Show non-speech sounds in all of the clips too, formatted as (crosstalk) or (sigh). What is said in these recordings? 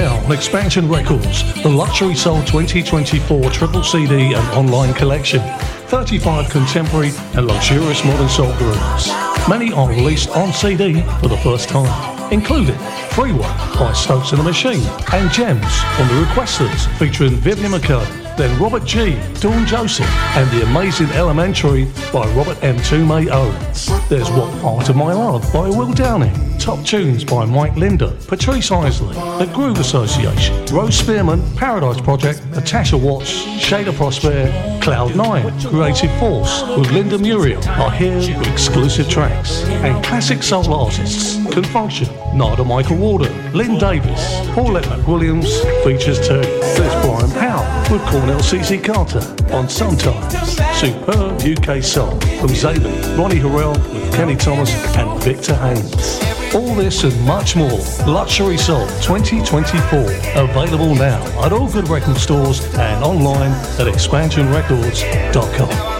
now on Expansion Records, the Luxury Soul 2024 triple CD and online collection. 35 contemporary and luxurious modern soul grooves. Many are released on CD for the first time, including Freeway by Stokes and the Machine and Gems from the Requesters featuring Vivian McCurdy then Robert G, Dawn Joseph, and The Amazing Elementary by Robert M. Toomey Owens. There's What Part of My Love by Will Downing. Top tunes by Mike Linder, Patrice Isley, The Groove Association, Rose Spearman, Paradise Project, Natasha Watts, Shada Prosper, Cloud9, Creative Force with Linda Muriel are here with exclusive tracks. And classic soul artists can function. Narada Michael Walden, Lynn Davis, Paulette McWilliams features too. There's Brian Powell with Cornell CC Carter on Sometimes. Superb UK Soul from Zabin, Ronnie Herel with Kenny Thomas and Victor Haynes. All this and much more. Luxury Soul 2024. Available now at all good record stores and online at expansionrecords.com.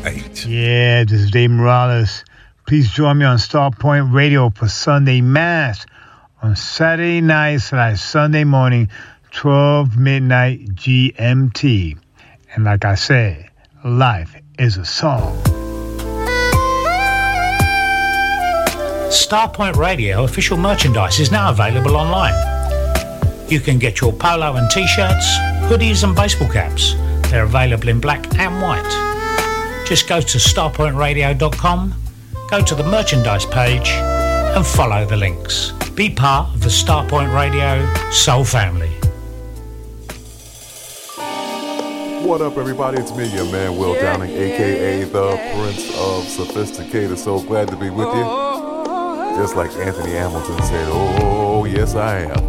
Yeah, this is Dave Morales. Please join me on Starpoint Radio for Sunday Mass on Saturday night slash Sunday morning, 12 midnight GMT. And like I said, life is a song. Starpoint Radio official merchandise is now available online. You can get your polo and t-shirts, hoodies and baseball caps. They're available in black and white. Just go to starpointradio.com, go to the merchandise page and follow the links. Be part of the Starpoint Radio Soul family. What up, everybody? It's me, your man Will Downing, aka the Prince of Sophisticated. So glad to be with you. Just like Anthony Hamilton said, Oh, yes, I am.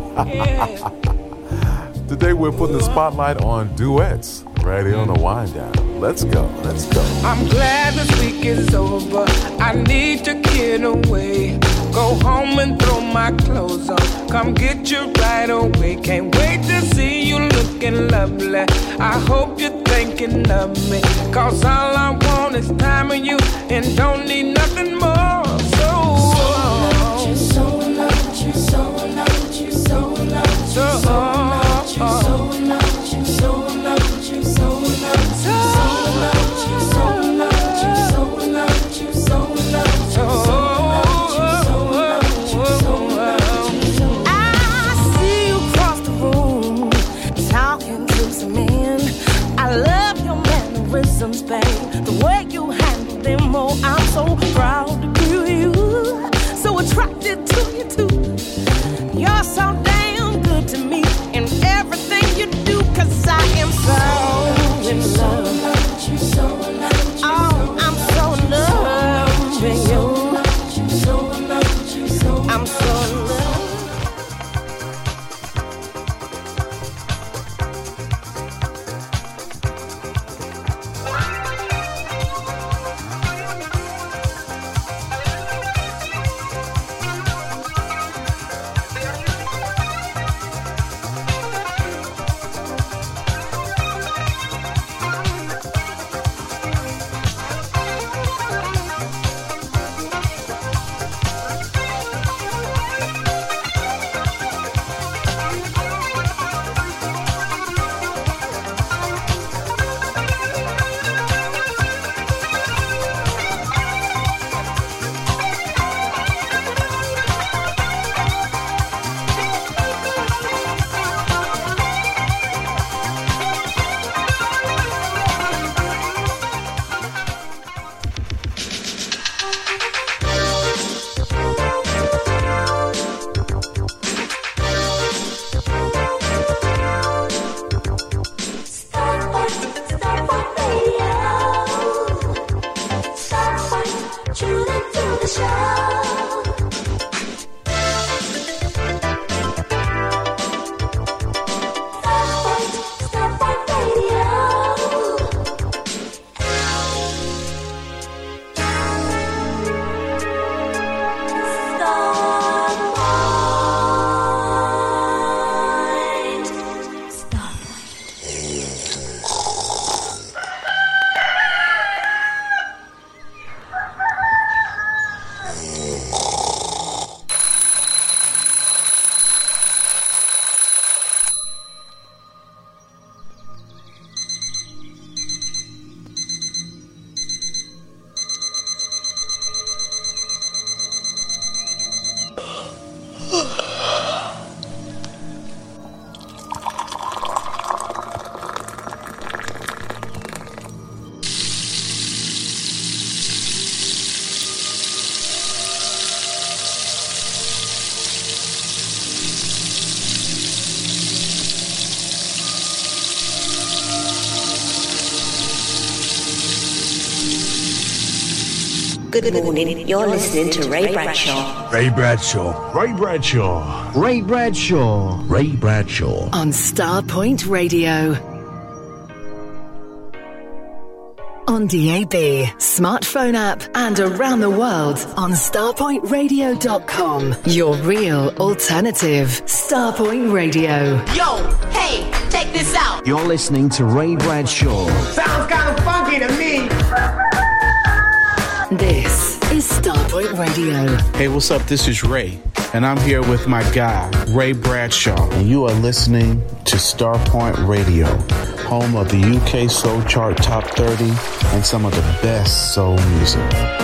(laughs) Today we're putting the spotlight on duets right here on the wind down. Let's go, let's go. I'm glad this week is over. I need to get away. Go home and throw my clothes on. Come get you right away. Can't wait to see you looking lovely. I hope you're thinking of me. Cause all I want is time with you and don't need nothing more. So, so, you so, you so, you so, so, so, are so found in love. Good morning. You're listening to Ray Bradshaw. Ray Bradshaw. Ray Bradshaw. Ray Bradshaw. Ray Bradshaw. On Starpoint Radio. On DAB, smartphone app, and around the world on starpointradio.com. Your real alternative. Starpoint Radio. Yo, hey, check this out. You're listening to Ray Bradshaw. Sounds kind of fun. Radio. Hey, what's up? This is Ray, and I'm here with my guy, Ray Bradshaw, and you are listening to Starpoint Radio, home of the UK Soul Chart Top 30 and some of the best soul music.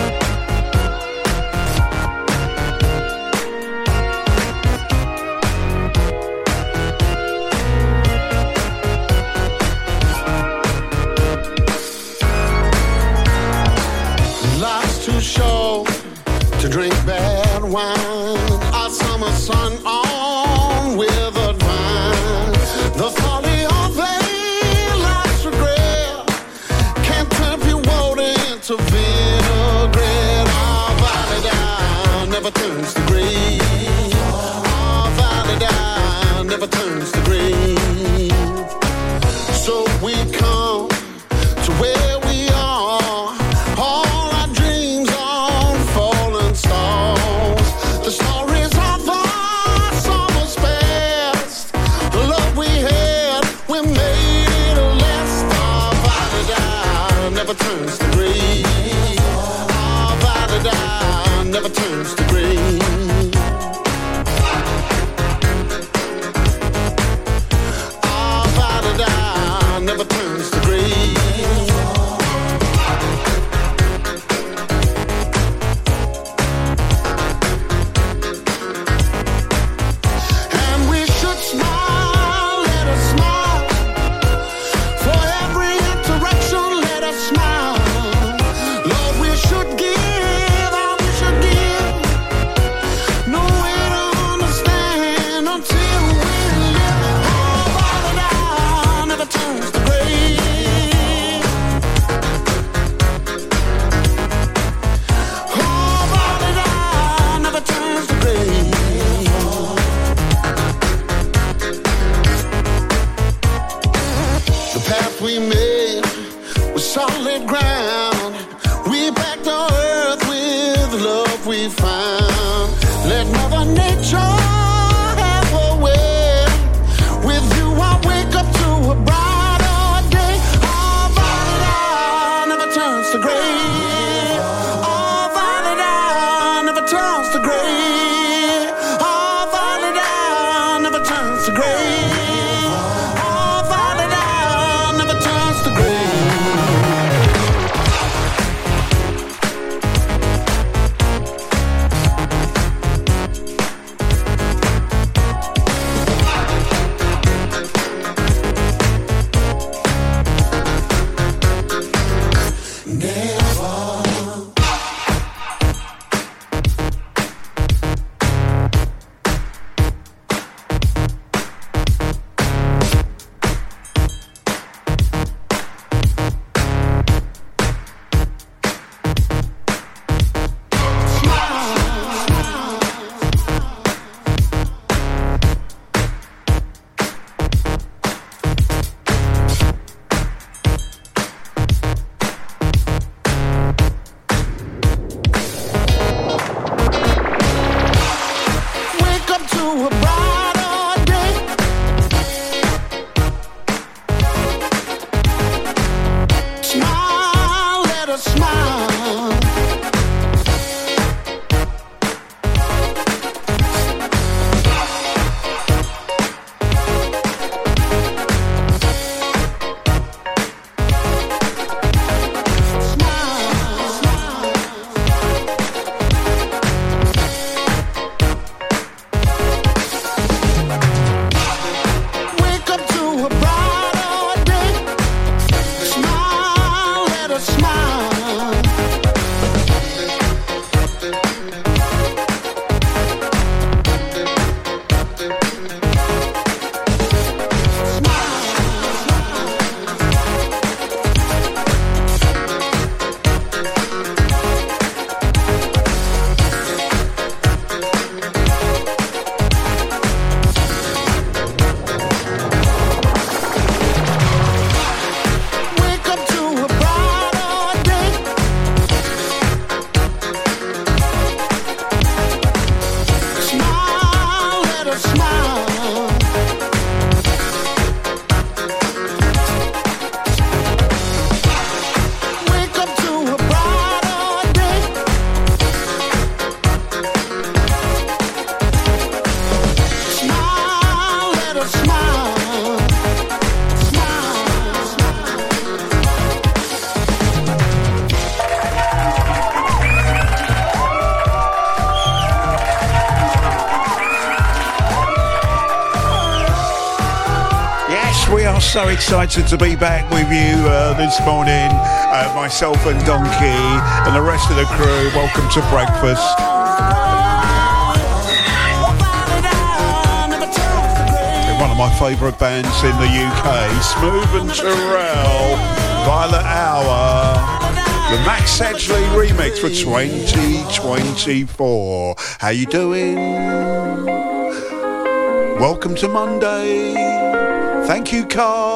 Excited to be back with you uh, this morning. Uh, myself and Donkey and the rest of the crew. Welcome to breakfast. One of my favourite bands in the UK, Smoove and Turrell, Violet Hour. The Max Sedgley remix for 2024. How you doing? Welcome to Monday. Thank you, Carl.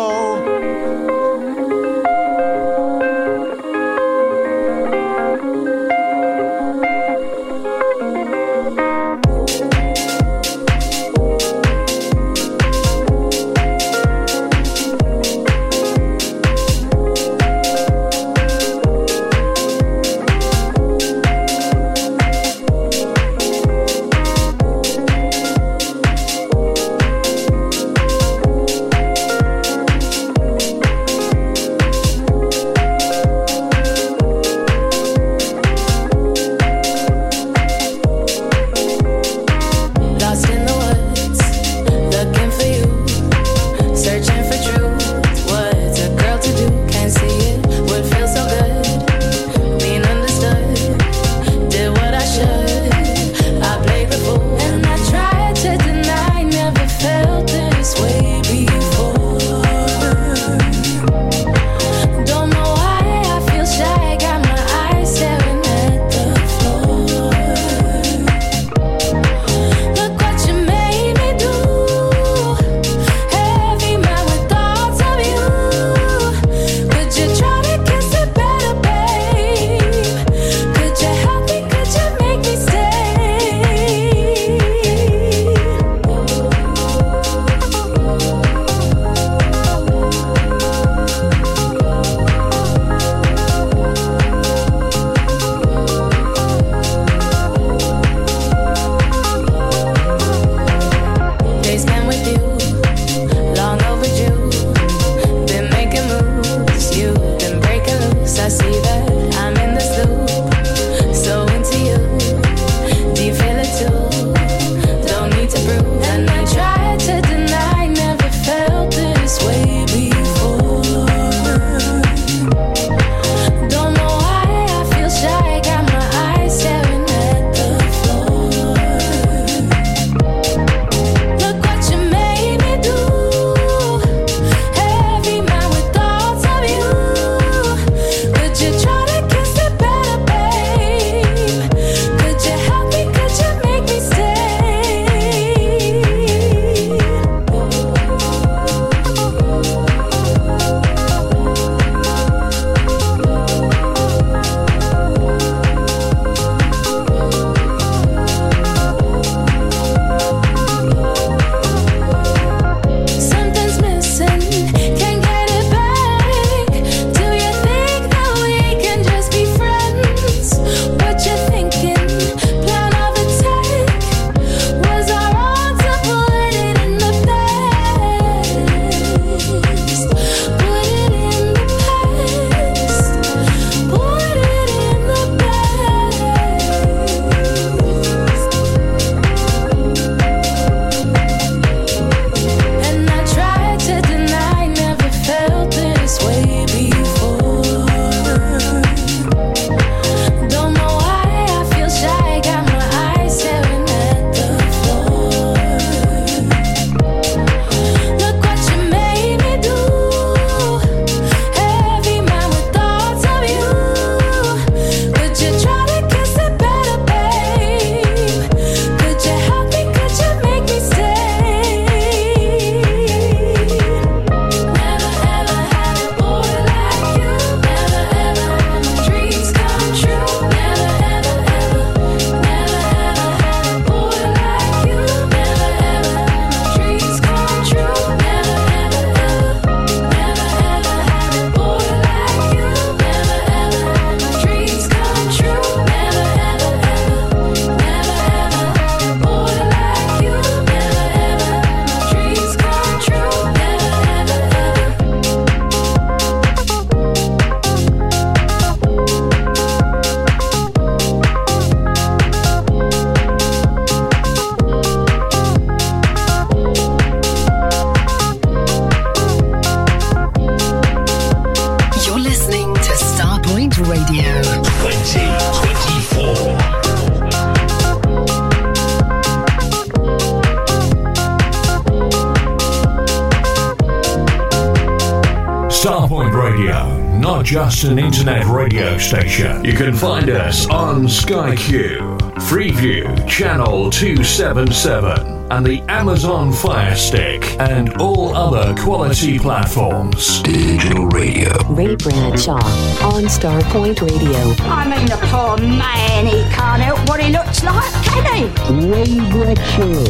Not an internet radio station. You can find us on Sky Q, Freeview, Channel 277, and the Amazon Fire Stick, and all other quality platforms. Digital radio. Ray Bradshaw on Starpoint Radio. I mean, the poor man, he can't help what he looks like, can he? Ray Bradshaw.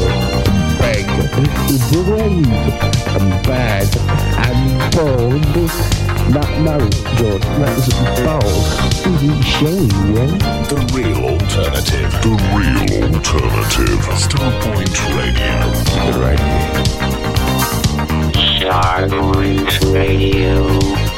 Big, brave, and bad, and bold. Not no, George, that's bold. Isn't shame, yeah? The real alternative. The real alternative. Starpoint Radio. Radio. Starpoint Radio.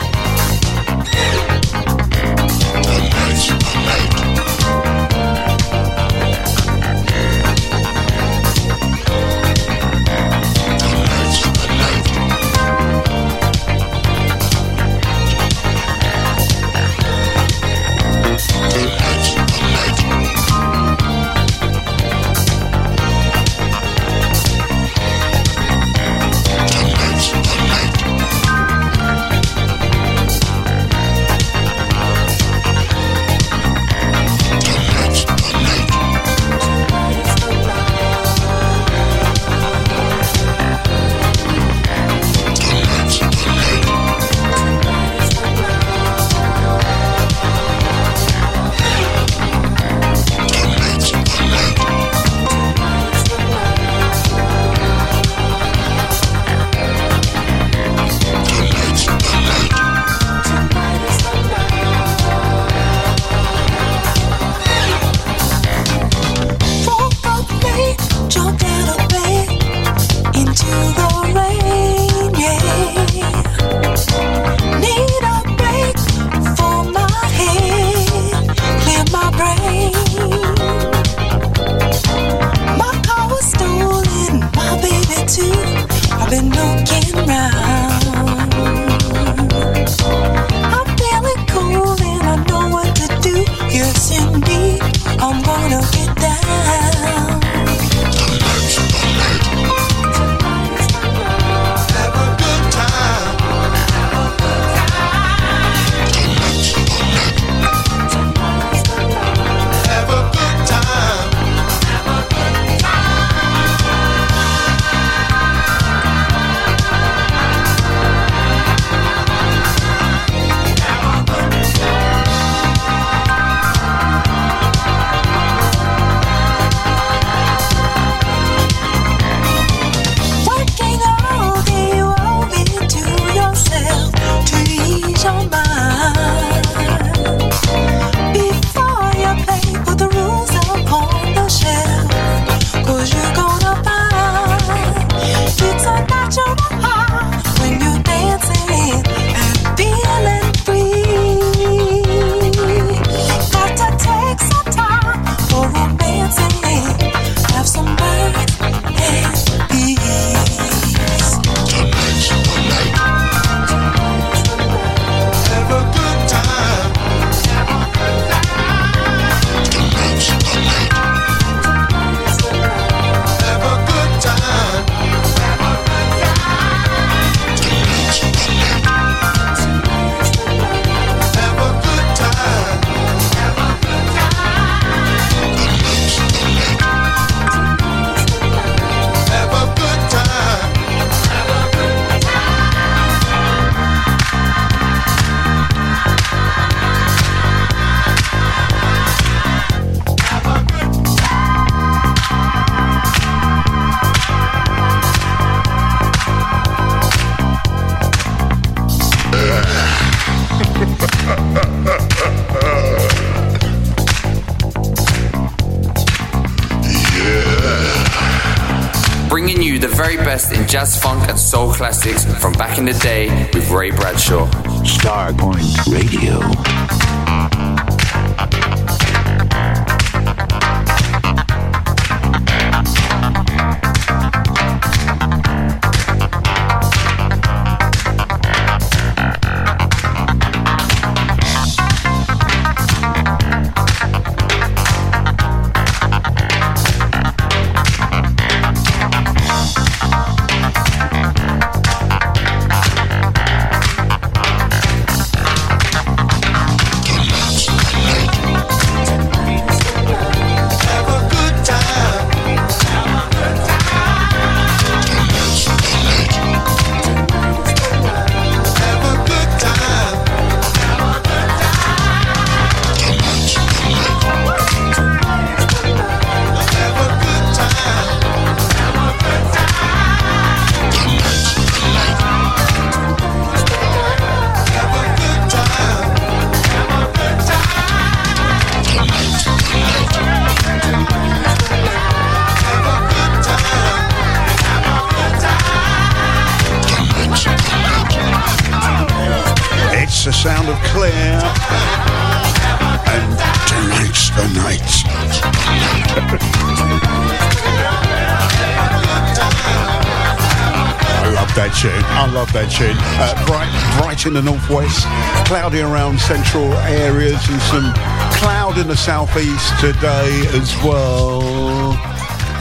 In the northwest, cloudy around central areas, and some cloud in the southeast today as well.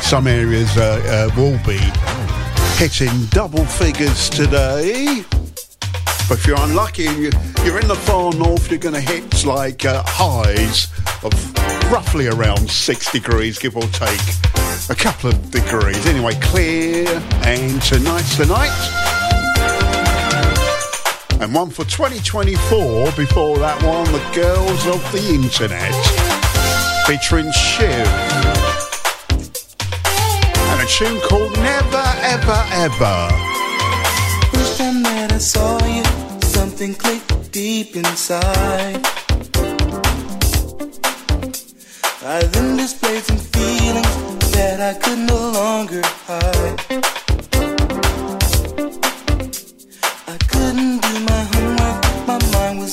Some areas uh, uh, will be hitting double figures today. But if you're unlucky and you, you're in the far north, you're going to hit like uh, highs of roughly around six degrees, give or take a couple of degrees. Anyway, clear, and tonight's the night. And one for 2024. Before that one, the Girls of the Internet, featuring Shiv. And a tune called Never Ever Ever. First time that I saw you, something clicked deep inside. I then displayed some feelings that I could no longer hide.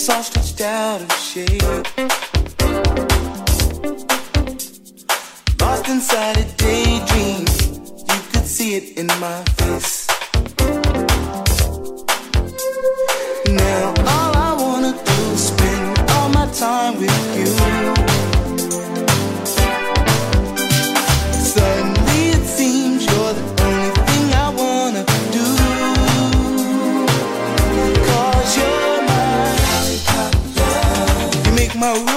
Was all stretched out of shape. Lost inside a daydream, you could see it in my face. Now all I wanna do is spend all my time with you. My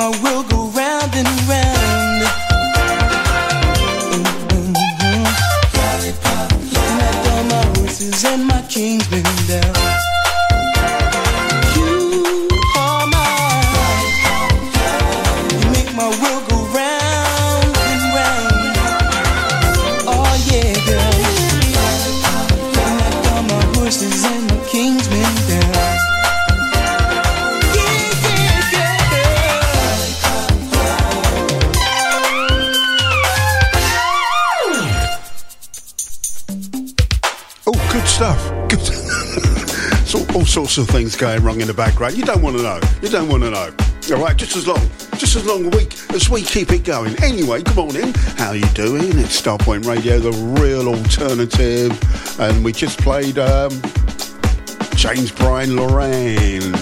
I will go so, sorts of things going wrong in the background. You don't want to know. You don't want to know. All right, just as long, just as long we, as we keep it going. Anyway, good morning. How are you doing? It's Starpoint Radio, the real alternative, and we just played um, James Bryan Lorraine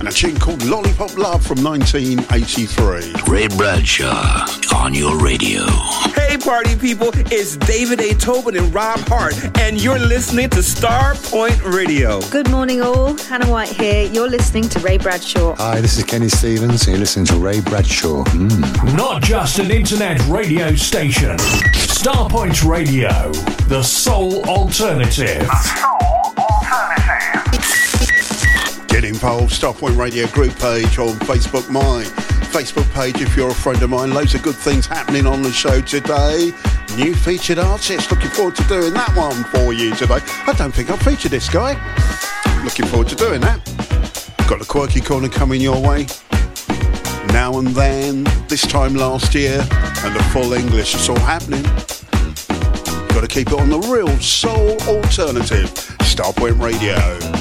and a tune called Lollipop Love from 1983. Ray Bradshaw on your radio. Hey, party people, it's David A. Tobin and Rob Hart, and you're listening to Star Point Radio. Good morning, all. Hannah White here. You're listening to Ray Bradshaw. Hi, this is Kenny Stevens, you're listening to Ray Bradshaw. Mm. Not just an internet radio station. Starpoint Radio, the sole alternative. Get involved, Starpoint Radio group page on Facebook, my Facebook page if you're a friend of mine. Loads of good things happening on the show today. New featured artist, looking forward to doing that one for you today. I don't think I've featured this guy. Looking forward to doing that. Got the quirky corner coming your way. Now and then, this time last year, and the full English, it's all happening. Got to keep it on the real soul alternative, Starpoint Radio.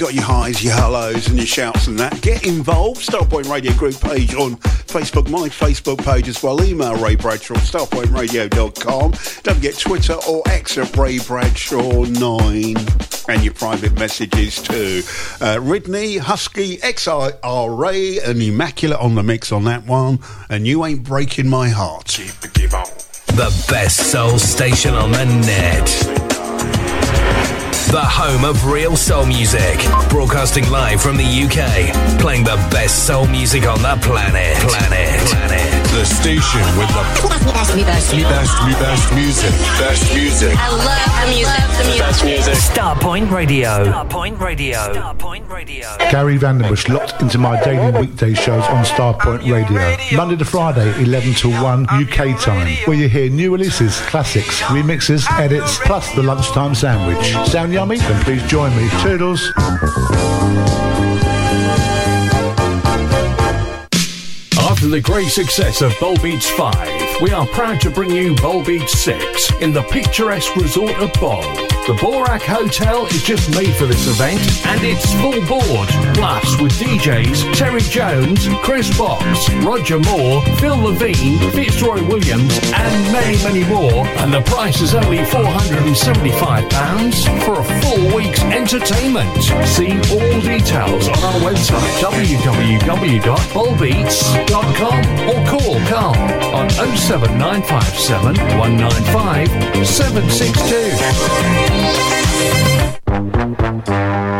Got your highs, your hellos, and your shouts and that. Get involved. Starpoint Radio group page on Facebook, my Facebook page as well. Email Ray Bradshaw, at starpointradio.com. Don't forget Twitter or X at Ray Bradshaw9. And your private messages too. Uh, Ridney, Husky, XIRA, and Immaculate on the mix on that one. And you ain't breaking my heart. The best soul station on the net. The home of real soul music. Broadcasting live from the UK. Playing the best soul music on the planet. Planet. Planet. The station with the best, best, best, best music. Best music. I love the music. Love the music. Best music. Starpoint Radio. Starpoint Radio. Gary Vanderbush locked into my daily weekday shows on Starpoint Radio. Monday to Friday, 11 to 1 UK time, where you hear new releases, classics, remixes, edits, plus the lunchtime sandwich. Sound yummy? Then please join me. Toodles. After the great success of Bol Beats 5, we are proud to bring you Bol Beats 6 in the picturesque resort of Bol. The Borak Hotel is just made for this event and it's full board. Plus, with DJs Terry Jones, Chris Box, Roger Moore, Phil Levine, Fitzroy Williams, and many, many more. And the price is only £475 for a full week's entertainment. See all details on our website www.bullbeats.com or call Carl on 07957 195 762.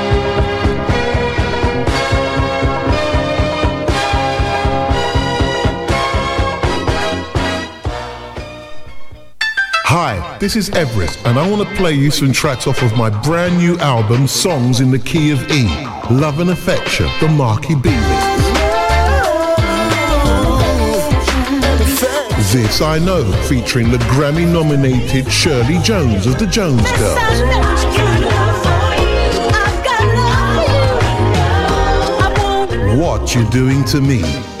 Hi, this is Everett, and I want to play you some tracks off of my brand new album, Songs in the Key of E. Love and Affection, the Marky B. This I Know, featuring the Grammy nominated Shirley Jones of the Jones Girls. What You Doing to Me.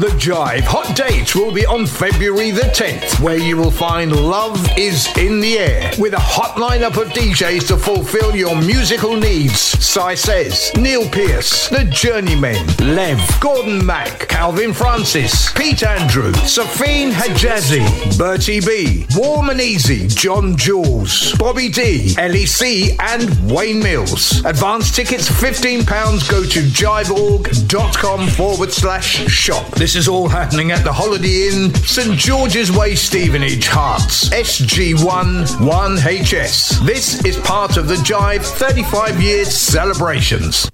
The Jive Hot Date will be on February the 10th, where you will find Love is in the Air with a hot lineup of DJs to fulfill your musical needs. Cy Says, Neil Pierce, The Journeymen, Lev, Gordon Mack, Calvin Francis, Pete Andrew, Safine Hajazi, Bertie B, Warm and Easy, John Jules, Bobby D, LEC, and Wayne Mills. Advance tickets £15. Go to jiveorg.com forward slash shop. This is all happening at the Holiday Inn, St George's Way, Stevenage, Herts, SG1 1HS. This is part of the Jive 35 years celebrations.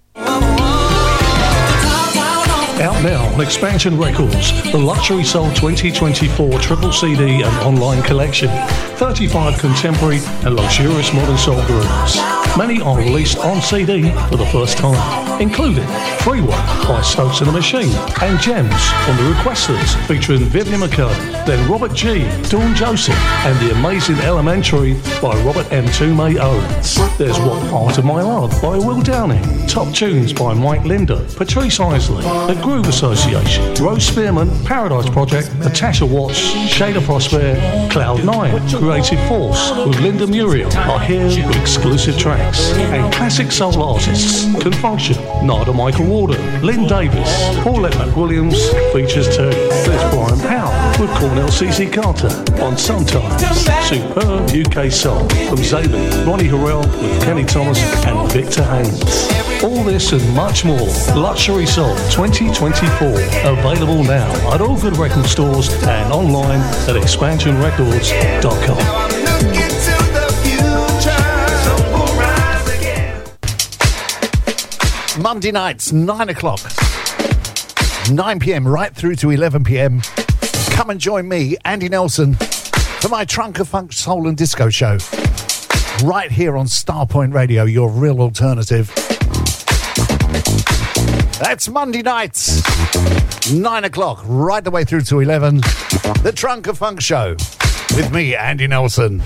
Out now on Expansion Records, the Luxury Soul 2024 triple CD and online collection. 35 contemporary and luxurious modern soul grooves. Many are released on CD for the first time, including Free One by Stokes and the Machine and Gems from the Requesters featuring Vivian McCurdy, then Robert G, Dawn Joseph, and The Amazing Elementary by Robert M. Toomey Owens. There's What Part of My Love by Will Downing, Top Tunes by Mike Linder, Patrice Isley, The Groove Association, Rose Spearman, Paradise Project, Natasha Watts, Shada Prosper, Cloud Nine, Creative Force with Linda Muriel are here with exclusive tracks. And classic soul artists can function. Narada Michael Walden, Lynn Davis, Paulette McWilliams features too. There's Brian Powell with Cornell CC Carter on Sometimes. Superb UK soul from Zabin, Ronnie Harrell with Kenny Thomas and Victor Haynes. All this and much more. Luxury Soul 2024. Available now at all good record stores and online at expansionrecords.com. Monday nights, 9 o'clock, 9 pm, right through to 11 pm. Come and join me, Andy Nelson, for my Trunk of Funk Soul and Disco show. Right here on Starpoint Radio, your real alternative. That's Monday nights, 9 o'clock, right the way through to 11. The Trunk of Funk show with me, Andy Nelson.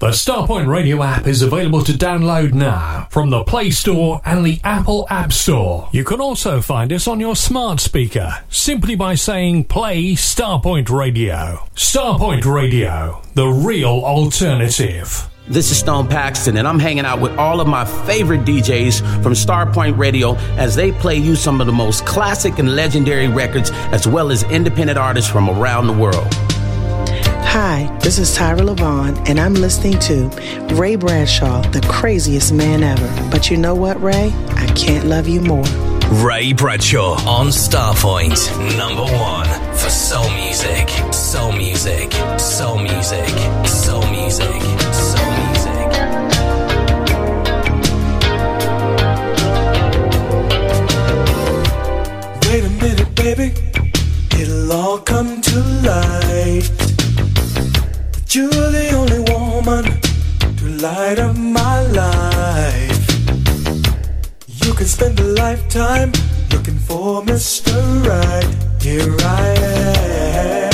The Starpoint Radio app is available to download now from the Play Store and the Apple App Store. You can also find us on your smart speaker simply by saying Play Starpoint Radio. Starpoint Radio, the real alternative. This is Stone Paxton, and I'm hanging out with all of my favorite DJs from Starpoint Radio as they play you some of the most classic and legendary records, as well as independent artists from around the world. Hi, this is Tyra Levon, and I'm listening to Ray Bradshaw, the craziest man ever. But you know what, Ray? I can't love you more. Ray Bradshaw on Starpoint, number one for soul music, soul music, soul music, soul music, soul music. Wait a minute, baby. It'll all come to light. You're the only woman to light up my life. You can spend a lifetime looking for Mr. Right. Here I am.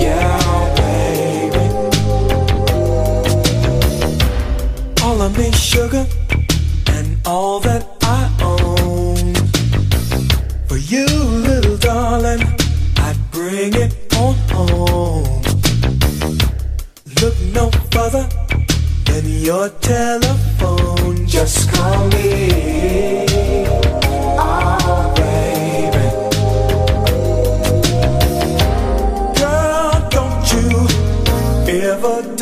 Yeah, baby. All sugar and all that Look no further than your telephone. Just call me. Oh, baby. Girl, don't you ever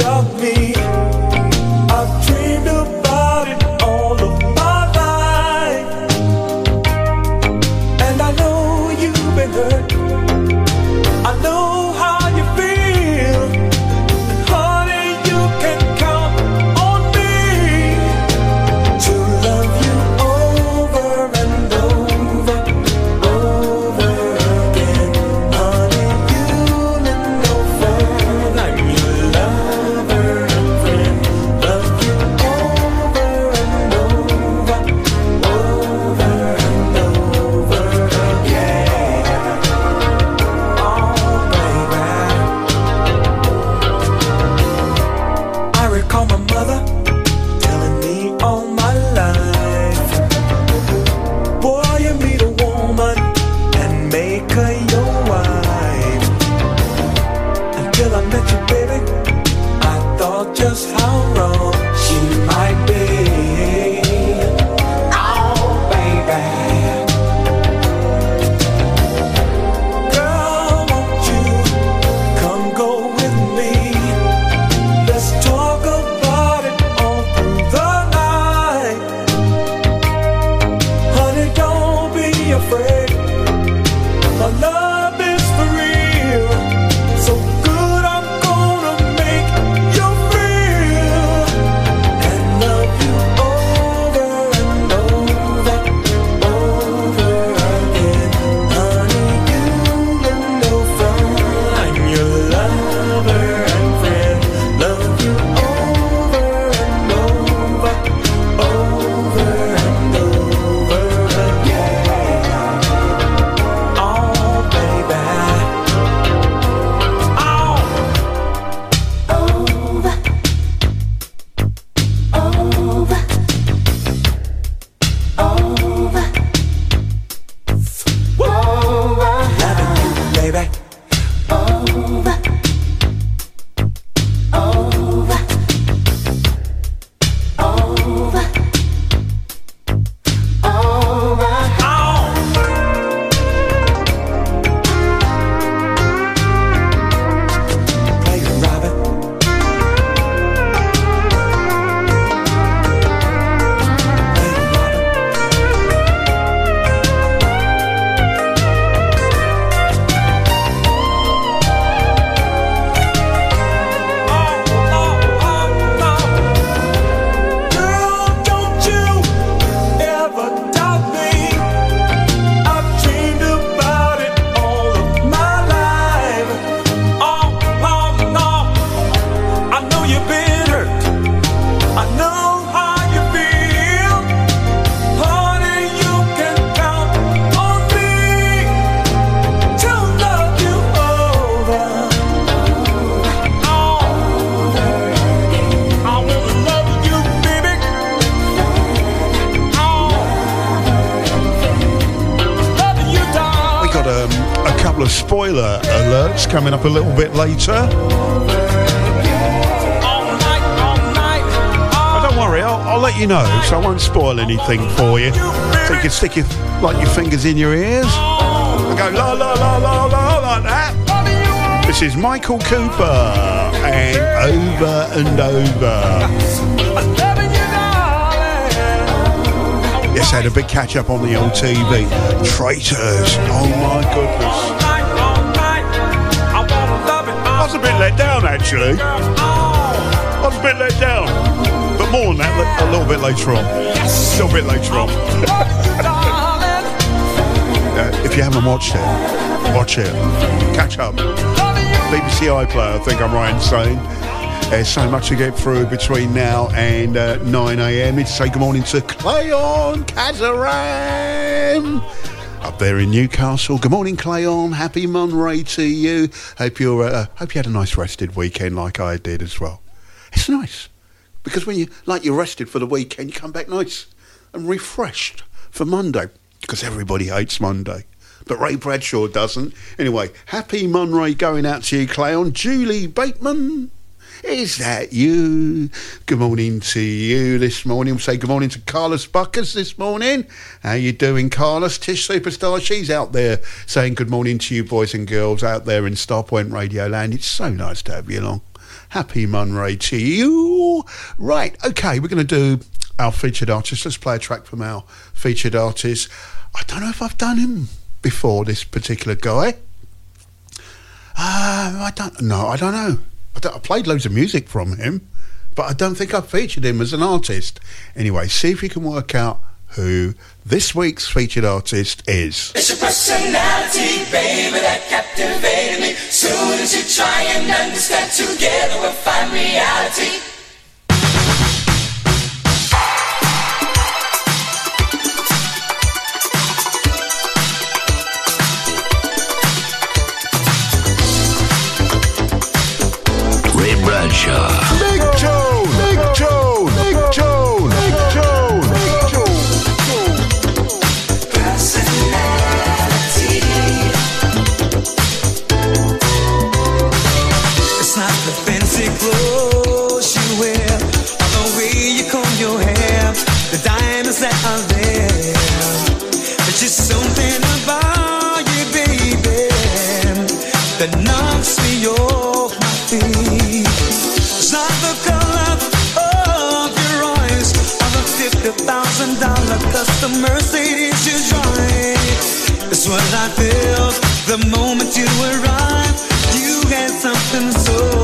bit. Oh, don't worry, I'll, I'll let you know, so I won't spoil anything for you. So you can stick your like your fingers in your ears and go la la la la la like that. This is Michael Cooper and over and over. Yes, I had a big catch up on the old TV. Traitors. Oh my goodness. I was a bit let down actually. I was a bit let down. But more on that a little bit later on. A little bit later on. (laughs) Uh, if you haven't watched it, watch it. Catch up. BBC iPlayer, I think I'm right in saying. There's so much to get through between now and uh, 9 a.m. Need to say good morning to Cleon Kazaram up there in Newcastle. Good morning, Clayon. Happy Monday to you. Hope you're. Uh, hope you had a nice rested weekend, like I did as well. It's nice because when you like you're rested for the weekend, you come back nice and refreshed for Monday because everybody hates Monday. But Ray Bradshaw doesn't. Anyway, happy Monday going out to you, Clayon. Julie Bateman. Is that you? Good morning to you this morning. We'll say good morning to Carlos Buckers this morning. How you doing, Carlos? Tish Superstar, she's out there saying good morning to you, boys and girls, out there in Starpoint Radio Land. It's so nice to have you along. Happy Monday to you. Right, okay, we're going to do our featured artist. Let's play a track from our featured artist. I don't know if I've done him before, this particular guy. Uh, I don't know. I don't know. I, I played loads of music from him, but I don't think I featured him as an artist. Anyway, see if you can work out who this week's featured artist is. It's your personality, baby, that captivated me. Soon as you try and understand, together we'll find reality. Ray dollar custom Mercedes you drive. It's what I felt the moment you arrived. You had something so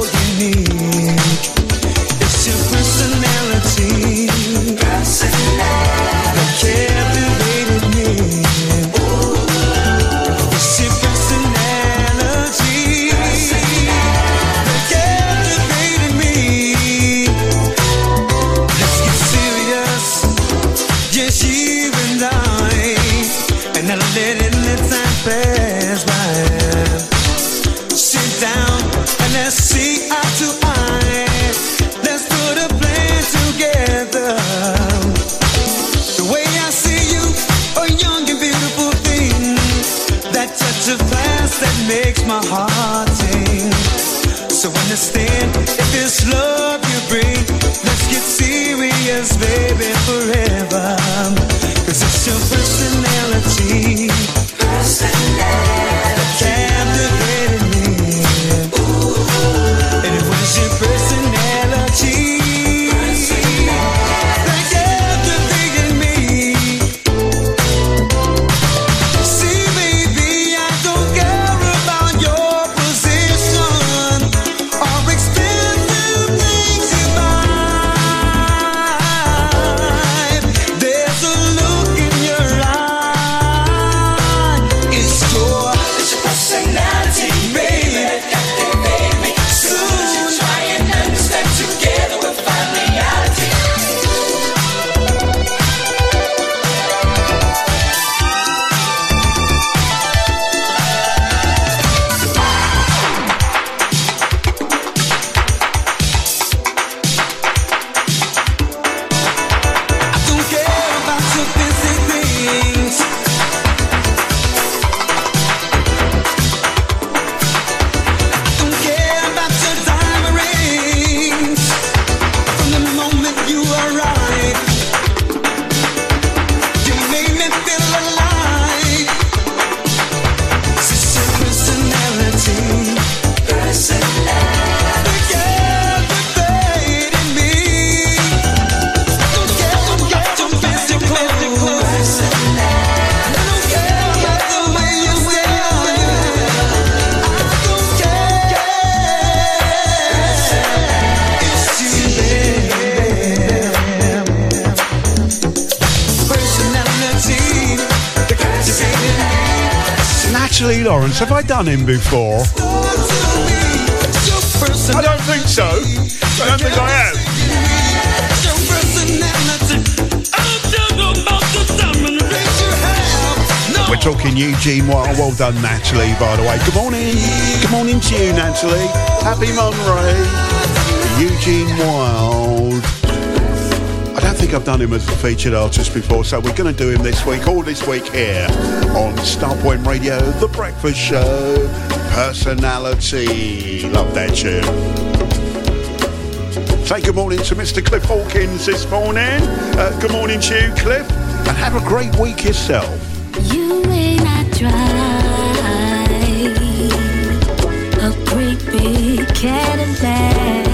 understand. If it's love you bring, let's get serious, baby, done him before? I don't think so. I don't think I have. We're talking Eugene Wilde. Oh, well done, Natalie, by the way. Good morning. Good morning to you, Natalie. Happy Monday. Eugene Wilde. Think I've done him as a featured artist before, so we're going to do him this week, all this week here on Starpoint Radio, The Breakfast Show, Personality. Love that tune. Say good morning to Mr. Cliff Hawkins this morning. Uh, good morning to you, Cliff, and have a great week yourself. You may not drive a great big Cadillac.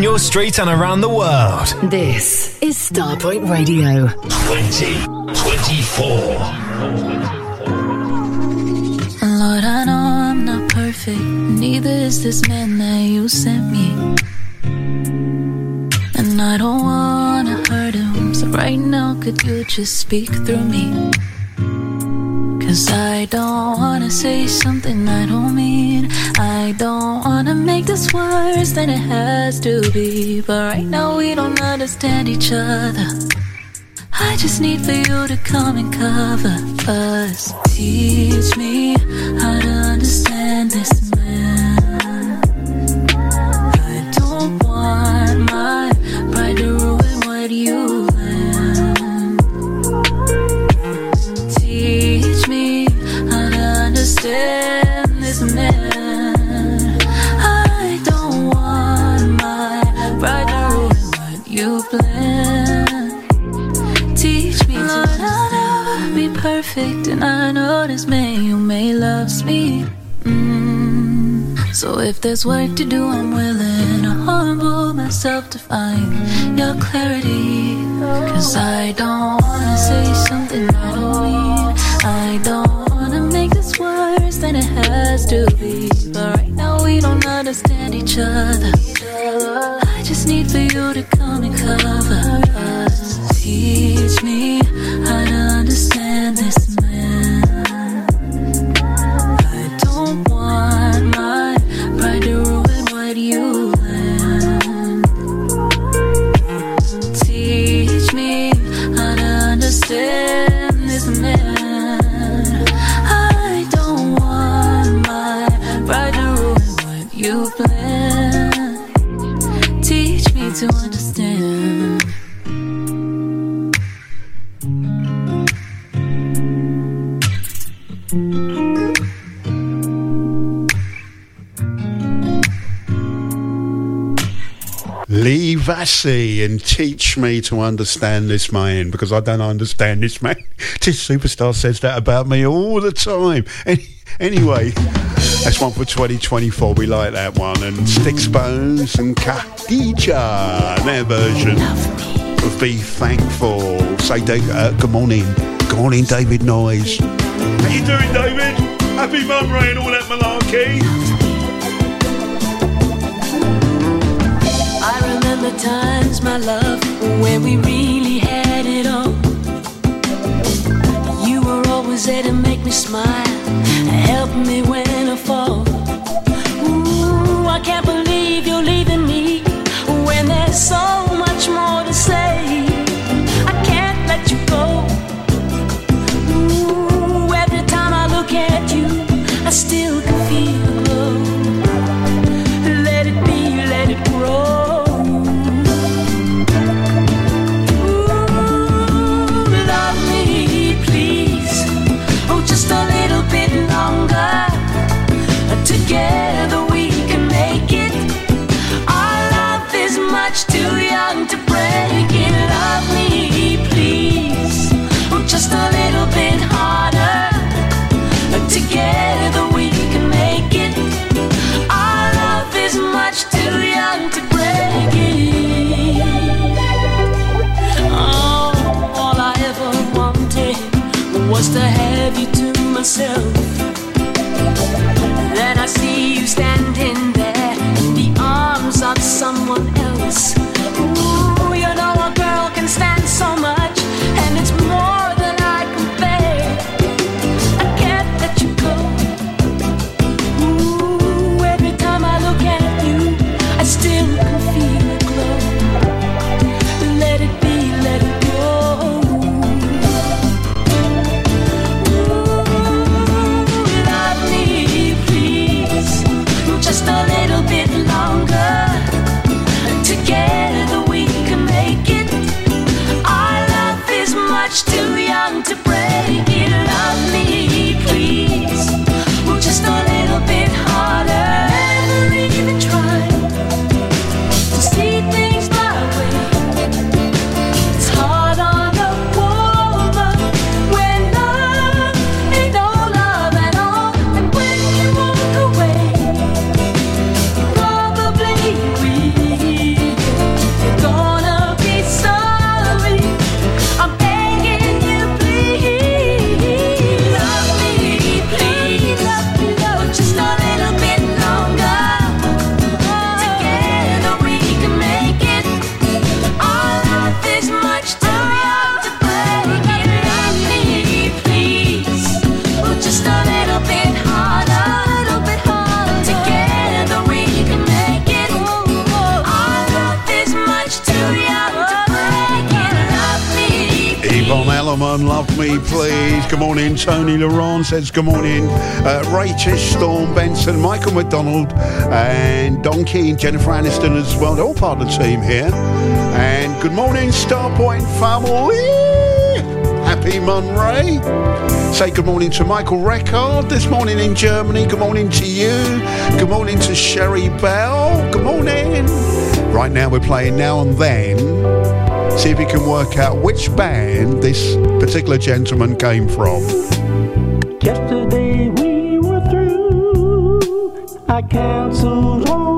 Down your street and around the world. This is Starpoint Radio. 2024. Lord, I know I'm not perfect. Neither is this man that you sent me. And I don't wanna hurt him. So right now, could you just speak through me? Cause I don't wanna say something than it has to be. But right now, we don't understand each other. I just need for you to come and cover us. Teach me there's work to do, I'm willing to humble myself to me to understand this man because I don't understand this man. (laughs) This superstar says that about me all the time. Any, anyway, that's one for 2024. We like that one. And Sticks Bones and Khadija, their version of Be Thankful. Say uh, good morning. Good morning, David Noyes. How you doing, David? Happy Mum Ray and all that malarkey. Remember times, my love, when we really had it all. You were always there to make me smile, help me when I fall. Ooh, I can't believe you're leaving me when there's so much more to say. Love Me Please. Good morning, Tony Laurent says good morning. Uh, Rachel Storm Benson, Michael McDonald, and Donkey and Jennifer Aniston as well. They're all part of the team here. And good morning, Starpoint family. Happy Monday. Say good morning to Michael Reckard this morning in Germany. Good morning to you. Good morning to Sherry Bell. Good morning. Right now we're playing Now and Then See if you can work out which band this particular gentleman came from. Yesterday we were through. I cancelled all.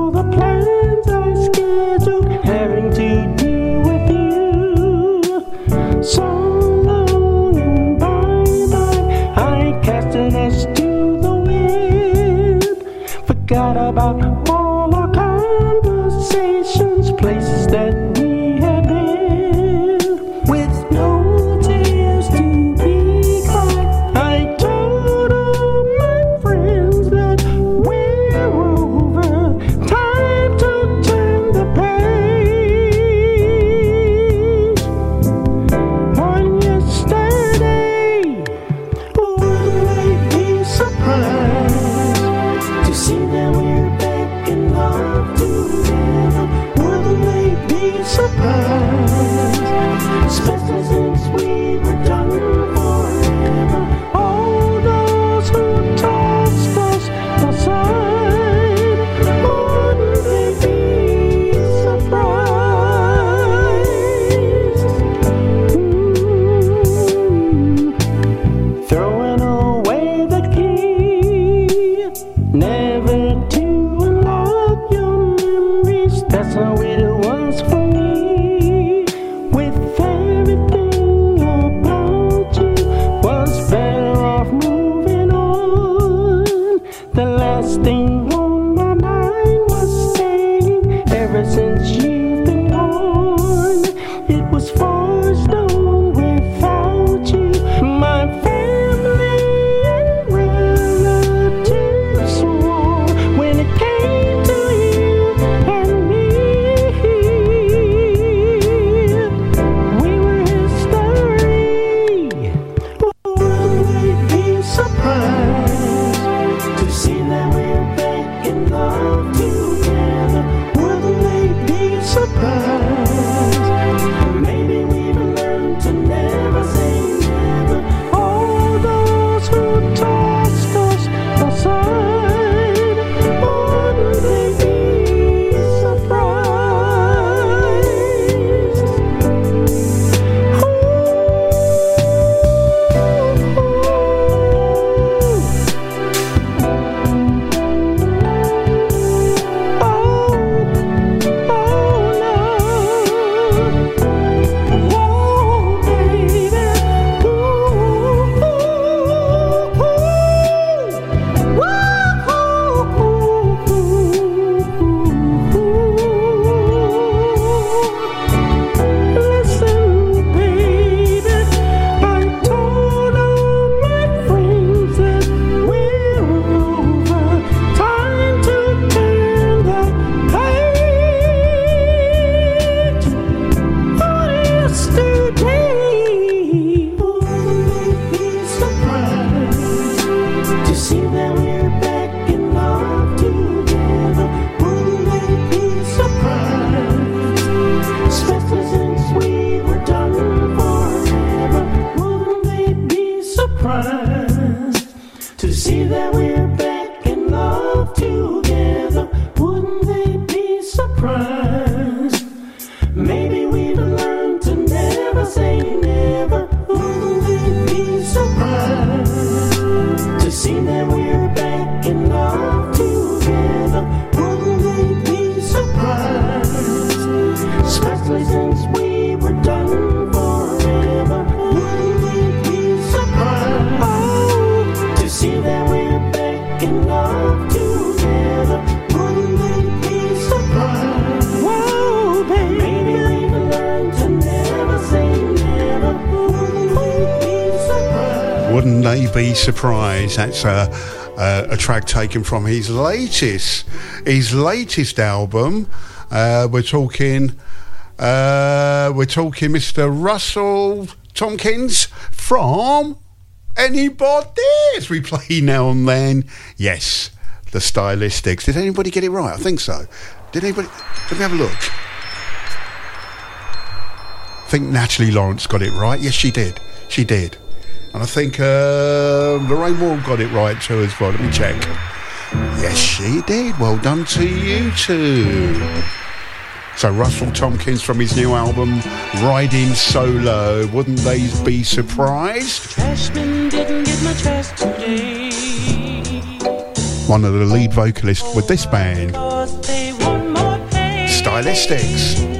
surprise. That's a, a, a track taken from his latest, his latest album. Uh, we're talking, uh, we're talking Mr. Russell Thompkins from Anybody. As we play now and then, yes, the stylistics. Did anybody get it right? I think so. Did anybody? Let me have a look. I think Natalie Lawrence got it right. Yes, she did. She did. And I think uh, Lorraine Wall got it right too as well. Let me check. Yes, she did. Well done to you two. So Russell Thompkins from his new album Riding Solo. Wouldn't they be surprised? Didn't get my trash today. One of the lead vocalists with this band. Stylistics.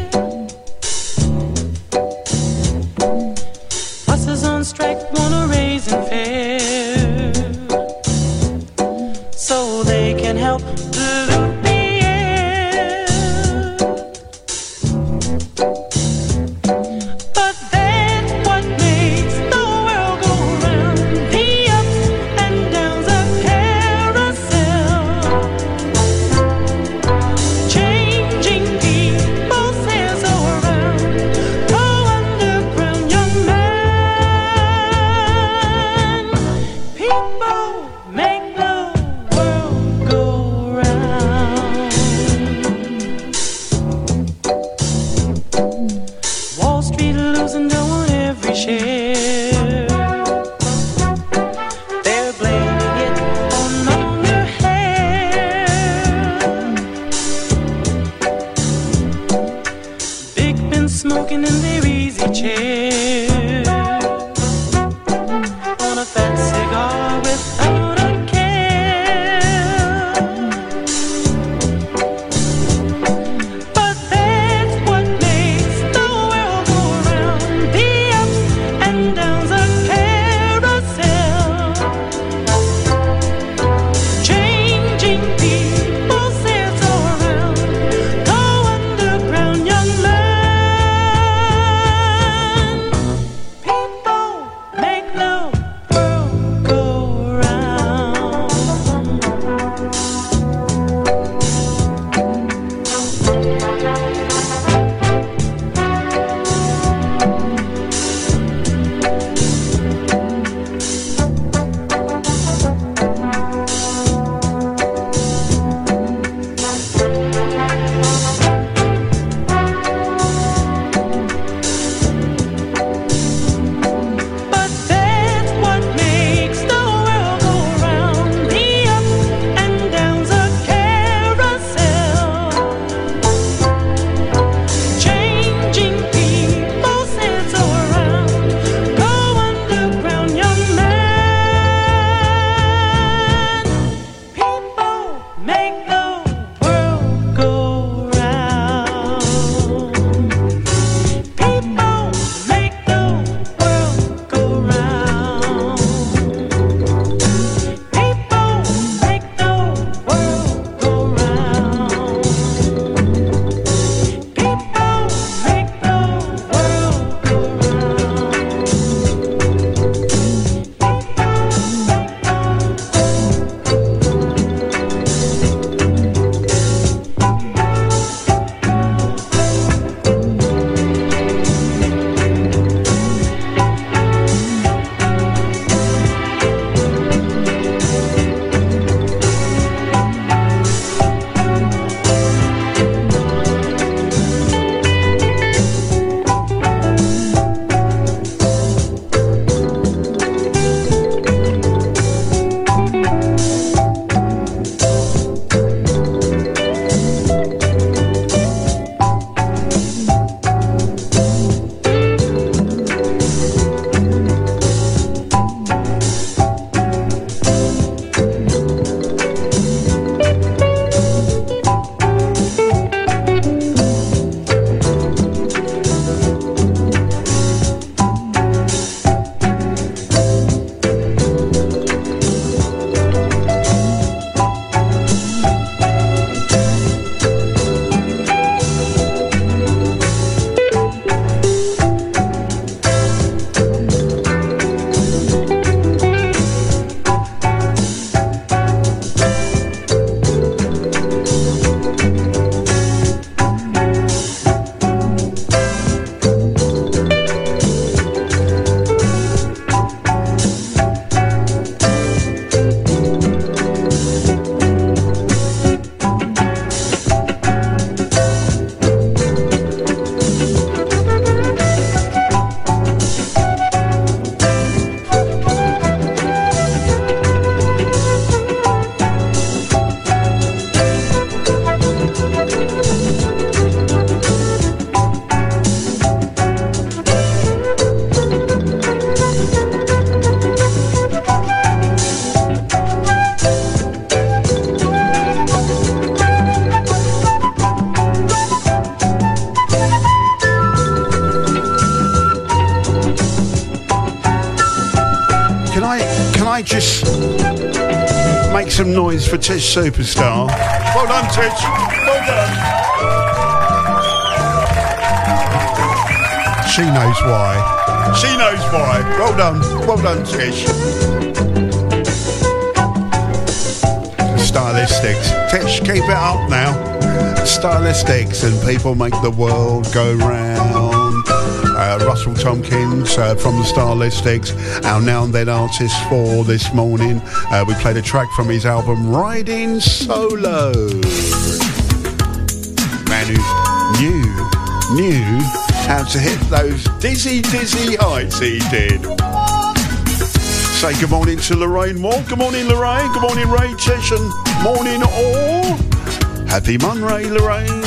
Just make some noise for Tish Superstar. Well done, Tish. Well done. She knows why. She knows why. Well done. Well done, Tish. Stylistics. Tish, keep it up now. Stylistics and people make the world go round. Uh, Russell Thompkins uh, from the Stylistics, our now and then artist for this morning. Uh, we played a track from his album Riding Solo. Man who knew, knew how to hit those dizzy, dizzy heights he did. Say good morning to Lorraine Moore. Good morning, Lorraine. Good morning, Ray Tish, and morning all. Happy Monday, Lorraine.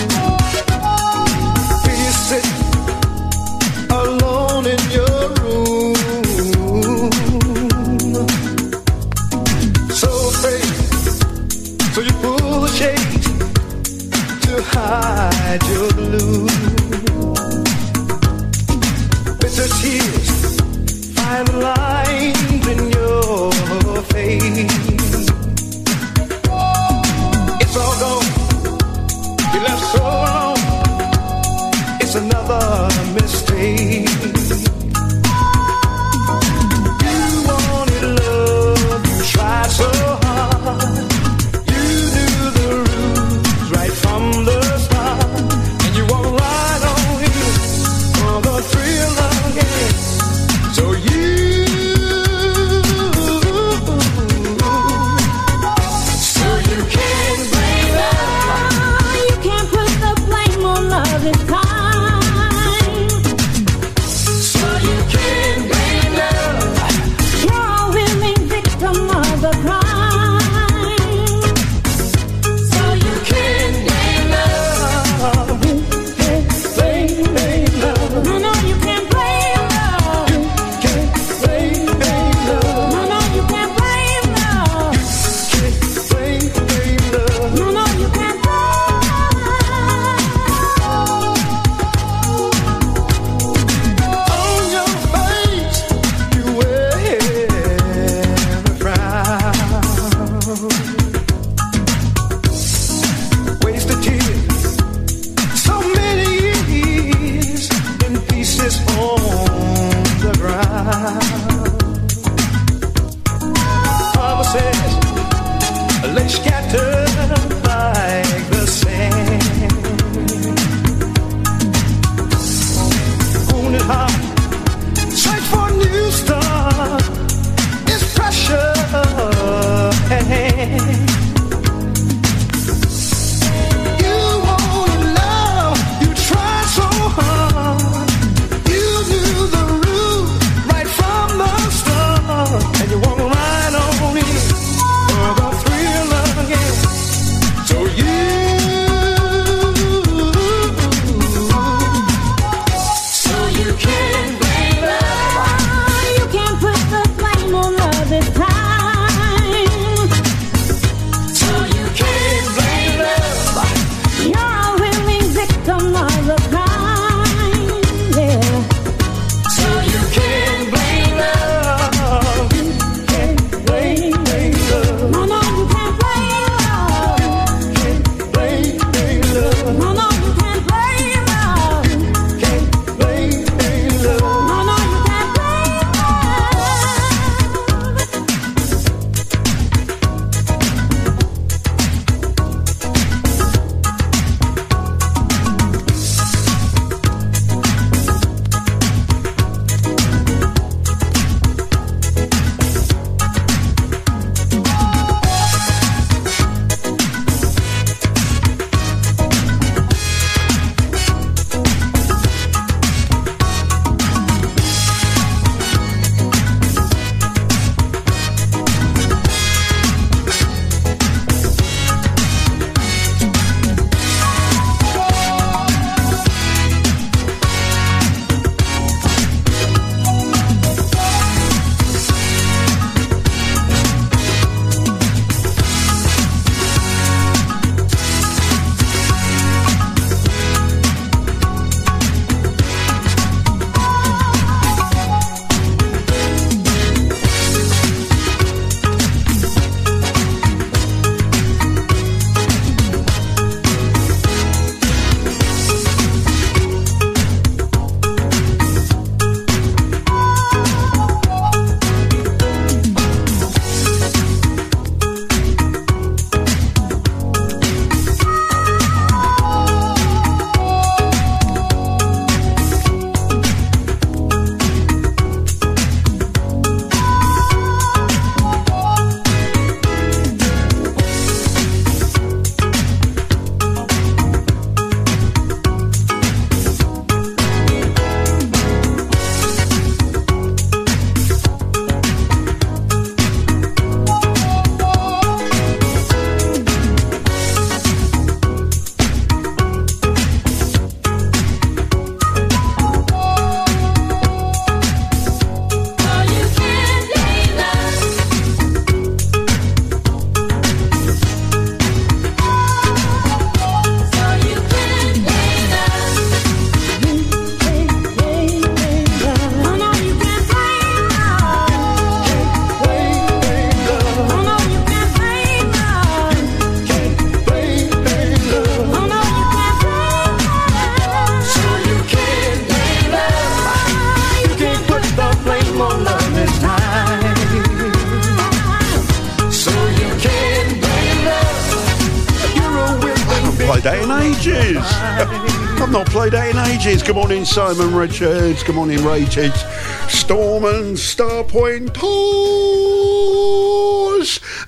Simon Richards. Good morning, Richards. Storm and Starpoint Tours.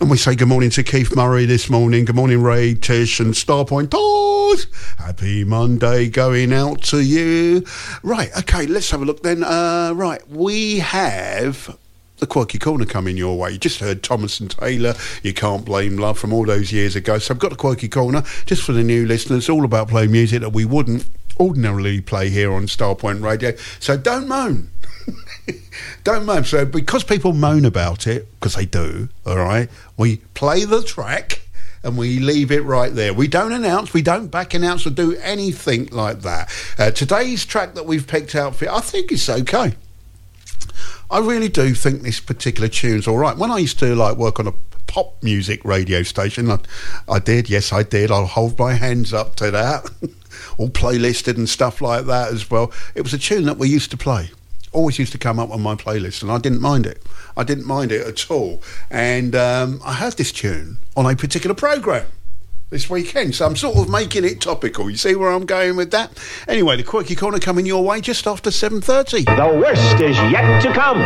And we say good morning to Keith Murray this morning. Good morning, Ray, Tish, and Starpoint Tours. Happy Monday going out to you. Right, okay, let's have a look then. Uh, right, we have the Quirky Corner coming your way. You just heard Thomas and Taylor, You Can't Blame Love from all those years ago. So I've got the Quirky Corner just for the new listeners, all about playing music that we wouldn't ordinarily play here on Starpoint Radio. So don't moan. (laughs) don't moan. So because people moan about it, because they do, all right, we play the track and we leave it right there. We don't announce, we don't back announce or do anything like that. Uh, today's track that we've picked out for I think it's okay. I really do think this particular tune's all right. When I used to like work on a pop music radio station, I, I did, yes, I did. I'll hold my hands up to that. (laughs) all playlisted and stuff like that as well. It was a tune that we used to play. Always used to come up on my playlist, and I didn't mind it. I didn't mind it at all. And um, I heard this tune on a particular program this weekend. So I'm sort of making it topical. You see where I'm going with that? Anyway, the Quirky Corner coming your way just after 7.30. The worst is yet to come.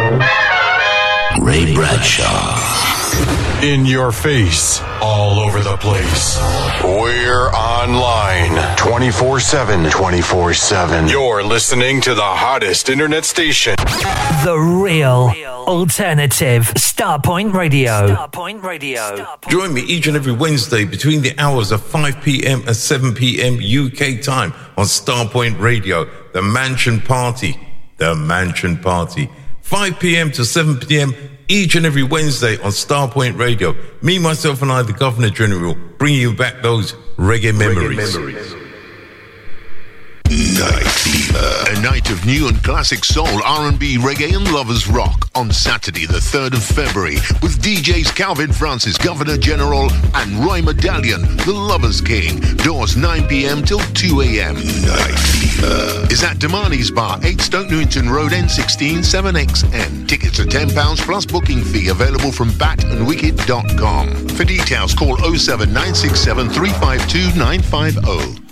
Ray Bradshaw. In your face, all over the place. We're online 24 7. 24 7. You're listening to the hottest internet station. The real alternative Starpoint Radio. Starpoint Radio. Join me each and every Wednesday between the hours of 5 p.m. and 7 p.m. UK time on Starpoint Radio, the Mansion Party. The Mansion Party. 5 p.m. to 7 p.m. each and every Wednesday on Starpoint Radio. Me, myself, and I, the Governor General, bring you back those reggae memories. Night Fever. A night of new and classic soul, R&B, reggae and lovers rock on Saturday the 3rd of February with DJs Calvin Francis, Governor General and Roy Medallion, the Lovers King. Doors 9pm till 2am. Night Fever. Is at Damani's Bar, 8 Stoke Newington Road, N16 7XN. Tickets are £10 plus booking fee available from batandwicked.com. For details, call 07967 352 950.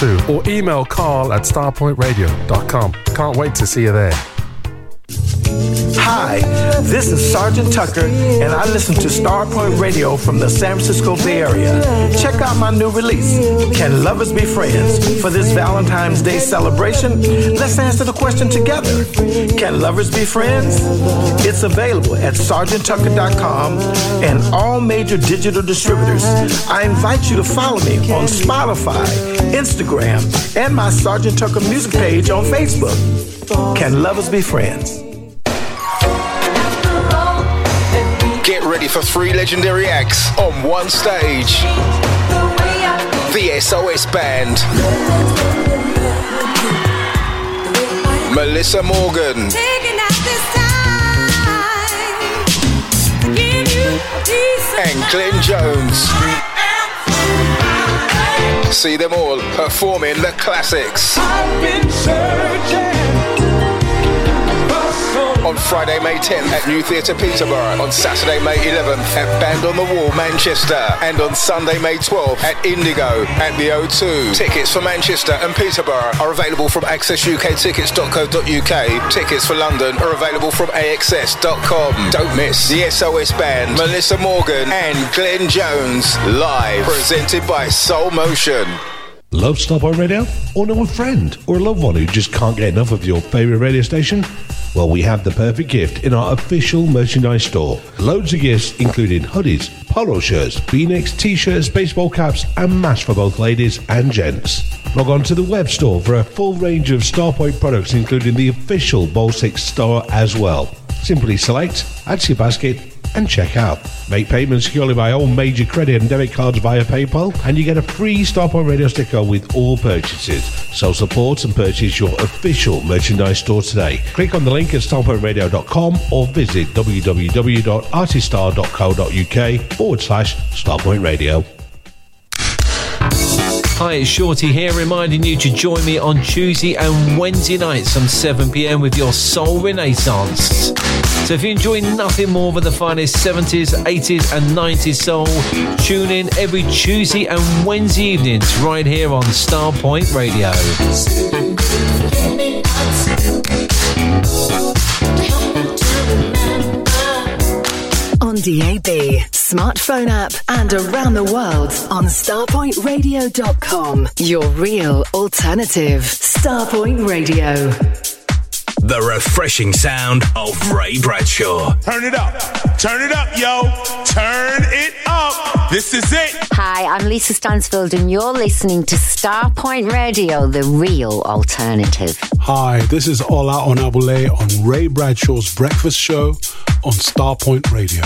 762 or email carl at starpointradio.com. Can't wait to see you there. Hi, this is Sergeant Tucker, and I listen to Starpoint Radio from the San Francisco Bay Area. Check out my new release, Can Lovers Be Friends? For this Valentine's Day celebration, let's answer the question together. Can lovers be friends? It's available at sergeanttucker.com and all major digital distributors. I invite you to follow me on Spotify, Instagram, and my Sergeant Tucker music page on Facebook. Can lovers be friends? Get ready for three legendary acts on one stage. The SOS Band. Melissa Morgan. And Glenn Jones. See them all performing the classics. On Friday, May 10th at New Theatre Peterborough. On Saturday, May 11th at Band on the Wall, Manchester. And on Sunday, May 12th at Indigo at the O2. Tickets for Manchester and Peterborough are available from accessukktickets.co.uk. Tickets for London are available from axs.com. Don't miss the SOS Band, Melissa Morgan and Glenn Jones live. Presented by Soul Motion. Love Starpoint Radio? Or know a friend or a loved one who just can't get enough of your favourite radio station? Well, we have the perfect gift in our official merchandise store. Loads of gifts, including hoodies, polo shirts, v-necks, t-shirts, baseball caps, and masks for both ladies and gents. Log on to the web store for a full range of Starpoint products, including the official Ball 6 store as well. Simply select, add to your basket, and check out. Make payments securely by all major credit and debit cards via PayPal, and you get a free Starpoint Radio sticker with all purchases. So support and purchase your official merchandise store today. Click on the link at starpointradio.com or visit www.artistar.co.uk forward slash Starpoint Radio. Hi, it's Shorty here, reminding you to join me on Tuesday and Wednesday nights from 7 pm with your Soul Renaissance. So if you enjoy nothing more than the finest 70s, 80s, and 90s soul, tune in every Tuesday and Wednesday evenings right here on Starpoint Radio. On DAB, smartphone app, and around the world on starpointradio.com. Your real alternative. Starpoint Radio. The refreshing sound of Ray Bradshaw. Turn it up. Turn it up, yo. Turn it up. This is it. Hi, I'm Lisa Stansfield, and you're listening to Starpoint Radio, the real alternative. Hi, this is Ola Onabule on Ray Bradshaw's Breakfast Show on Starpoint Radio.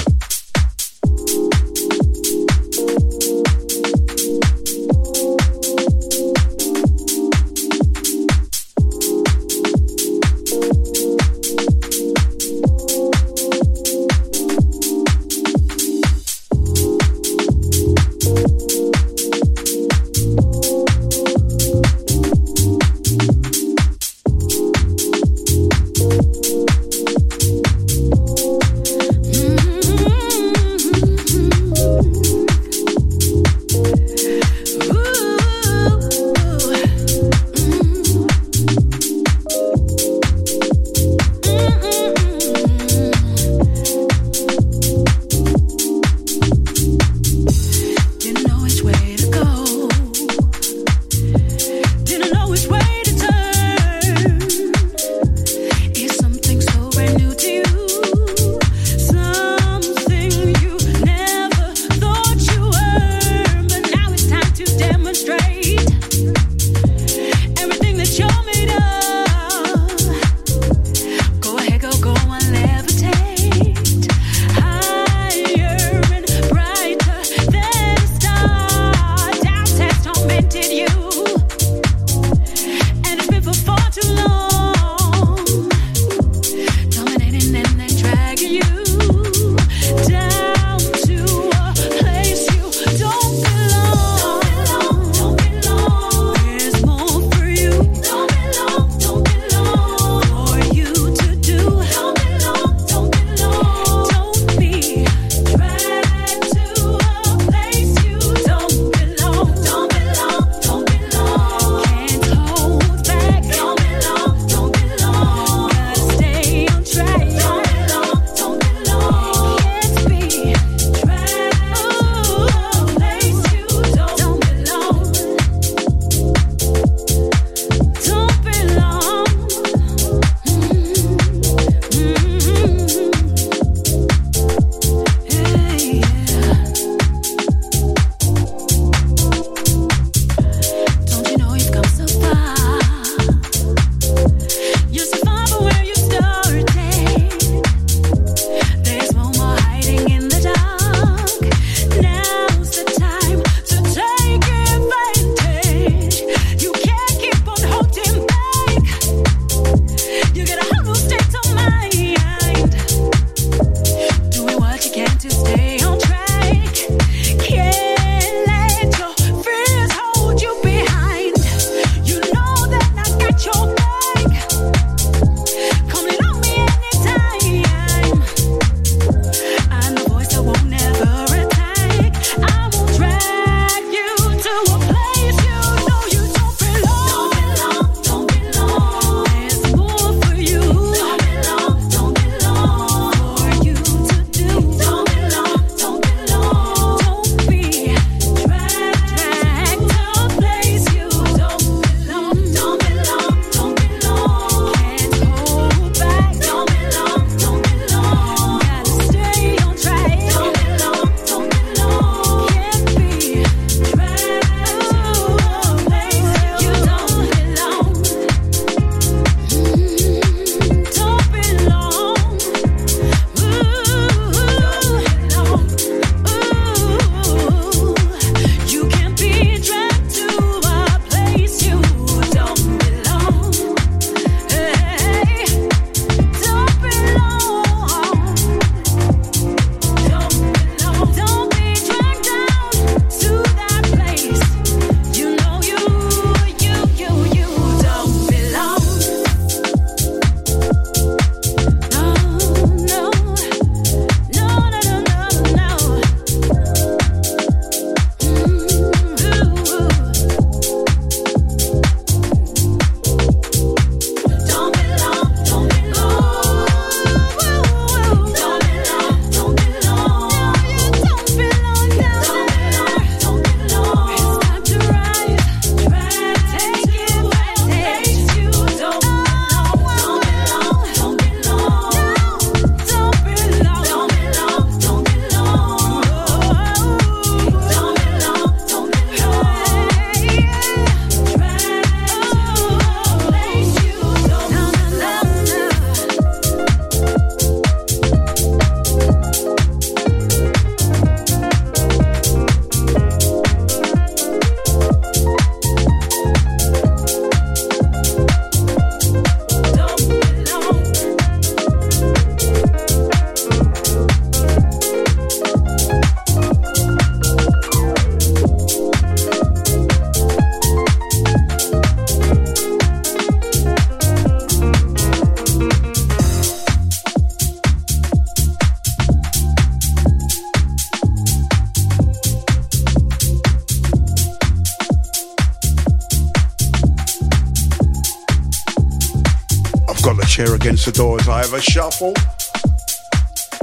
Chair against the door I have a shuffle.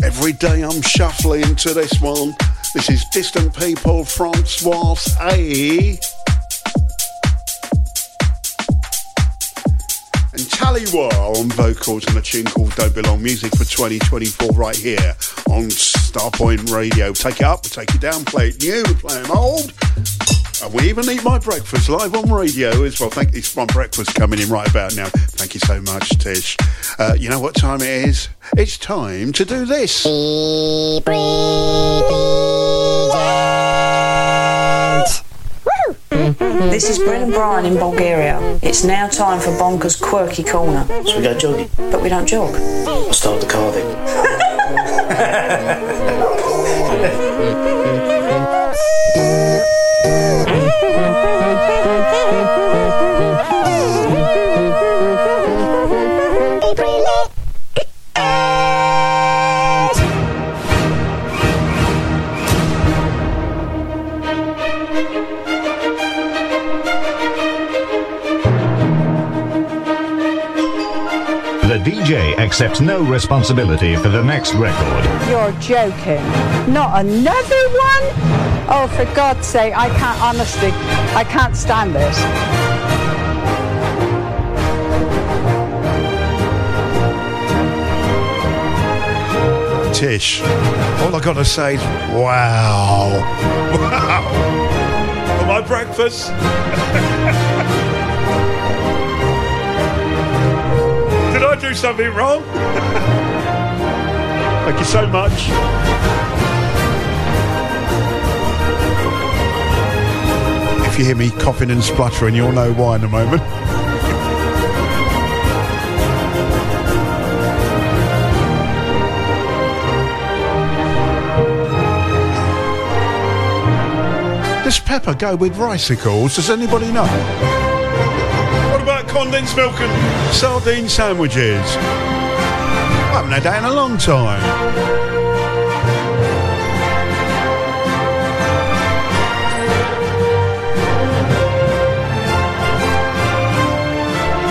Every day I'm shuffling to this one. This is Distant People, Francois A. Eh? And Taliwa on vocals and a tune called Don't Belong Music for 2024 right here on Starpoint Radio. Take it up, take it down, play it new, play them old. And we even eat my breakfast live on radio as well. Thank you for my breakfast coming in right about now. Thank you so much, Tish. Uh, you know what time it is? It's time to do this. This is Brennan Bryan in Bulgaria. It's now time for Bonker's Quirky Corner. So we go jogging? But we don't jog. I'll start the car then. (laughs) accepts no responsibility for the next record. You're joking. Not another one? Oh, for God's sake, I can't, honestly, I can't stand this. Tish, all I got to say is, wow. (laughs) Wow. For my breakfast. (laughs) do something wrong? (laughs) Thank you so much. If you hear me coughing and spluttering, you'll know why in a moment. Does pepper go with ricicles? Does anybody know? Condensed milk and sardine sandwiches? I haven't had that in a long time.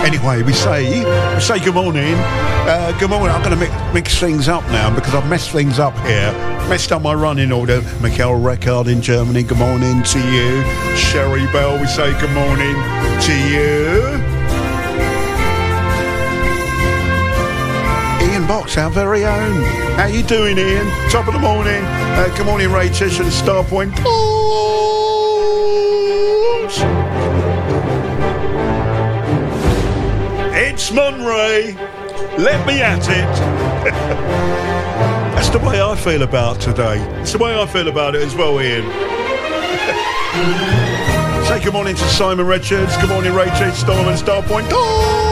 Anyway, we say we say good morning. Uh, good morning. I'm going to mix, mix things up now because I've messed things up here. Messed up my running order. Michael Reckard in Germany. Good morning to you. Sherry Bell. We say good morning to you. Ian Box, our very own. How you doing, Ian? Top of the morning. Uh, good morning, Ray Tish and Starpoint. It's Monray. Let me at it. (laughs) That's the way I feel about today. It's the way I feel about it as well, Ian. (laughs) Say good morning to Simon Richards. Good morning, Rachel Storm and Starpoint.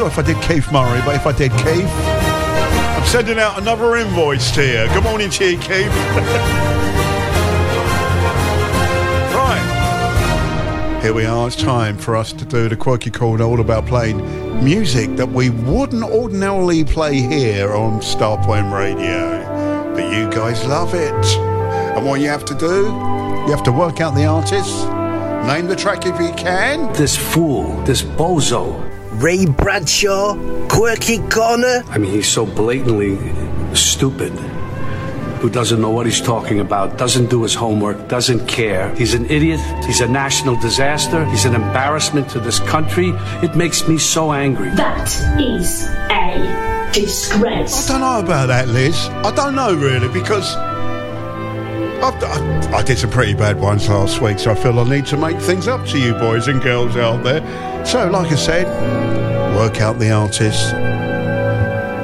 Sure if I did Keith Murray, but if I did Keith, I'm sending out another invoice to you. Good morning to you, Keith. (laughs) right. Here we are. It's time for us to do the quirky corner all about playing music that we wouldn't ordinarily play here on Starpoint Radio. But you guys love it. And what you have to do, you have to work out the artist, name the track if you can. This fool, this bozo. Ray Bradshaw, Quirky Corner. I mean, he's so blatantly stupid. Who doesn't know what he's talking about, doesn't do his homework, doesn't care. He's an idiot. He's a national disaster. He's an embarrassment to this country. It makes me so angry. That is a disgrace. I don't know about that, Liz. I don't know really because I've, I, I did some pretty bad ones last week, so I feel I need to make things up to you boys and girls out there. So, like I said, work out the artist,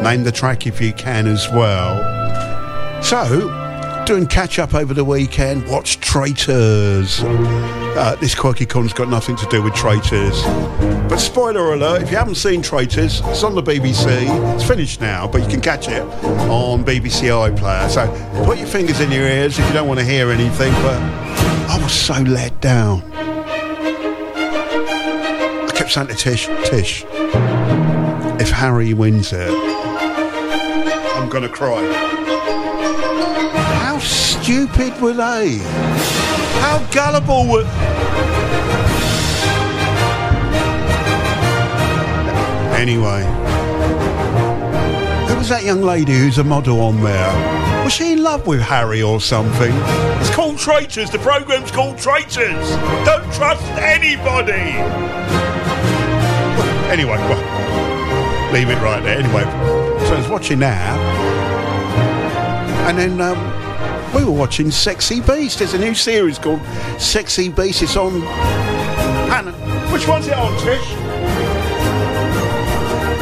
name the track if you can as well. So, doing catch up over the weekend, watch Traitors. Uh, this quirky con's got nothing to do with Traitors. But spoiler alert, if you haven't seen Traitors, it's on the BBC. It's finished now, but you can catch it on BBC iPlayer. So put your fingers in your ears if you don't want to hear anything, but I was so let down. I kept saying to Tish, Tish, if Harry wins it, I'm going to cry. Stupid were they? How gullible were... Anyway. Who was that young lady who's a model on there? Was she in love with Harry or something? It's called Traitors. The programme's called Traitors. Don't trust anybody. Anyway, well, leave it right there. Anyway, so I was watching that, and then um, we were watching Sexy Beast. There's a new series called Sexy Beast. It's on. Pan- Which one's it on, Tish?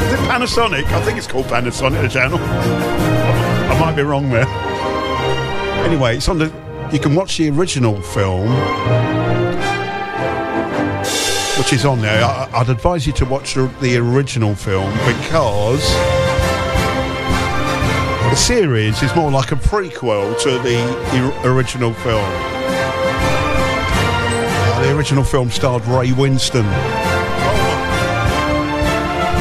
Is it Panasonic? I think it's called Panasonic, the channel. I might be wrong there. Anyway, it's on the. You can watch the original film, which is on there. I, I'd advise you to watch the, the original film because the series is more like a prequel to the original film. Uh, the original film starred Ray Winstone.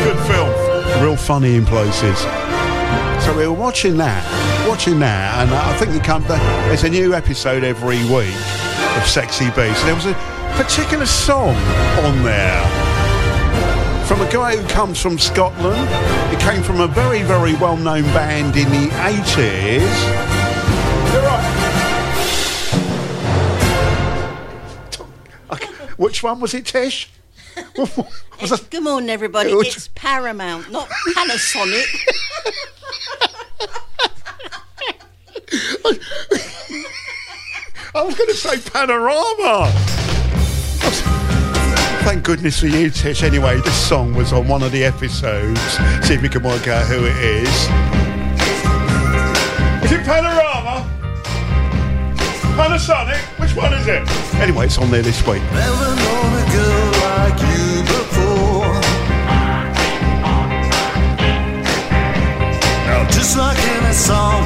Good film. Real funny in places. So we were watching that, watching that, and I think you come. There's a new episode every week of Sexy Beast. There was a particular song on there from a guy who comes from Scotland. It came from a very, very well-known band in the 80s. You're right. Which one was it, Tish? (laughs) Good morning, everybody. It's Paramount, not Panasonic. (laughs) I was going to say Panorama. Thank goodness for you, Tish. Anyway, this song was on one of the episodes. See if we can work out who it is. Is it Panorama? Panasonic? Which one is it? Anyway, it's on there this week. Never known a girl like you before. Now, just like in a song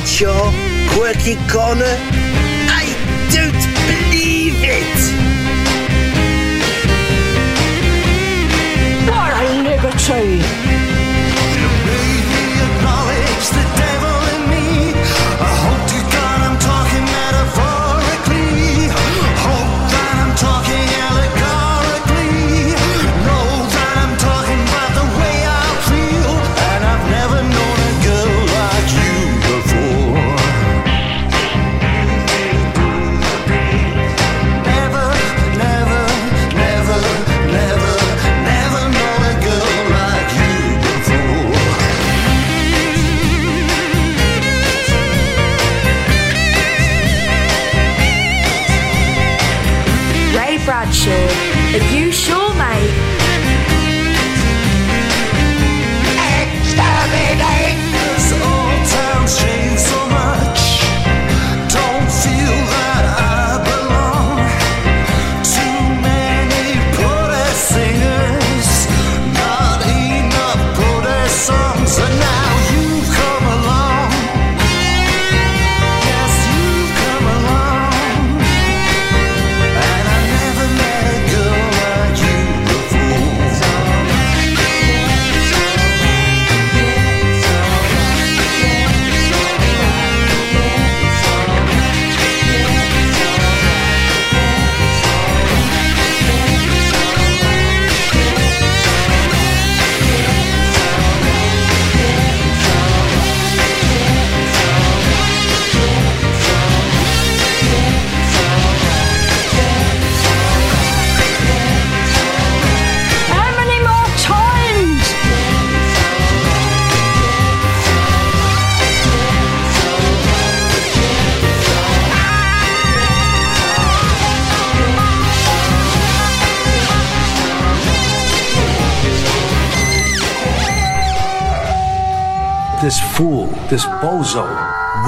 Bradshaw, Quirky Corner. I don't believe it! What a liberty!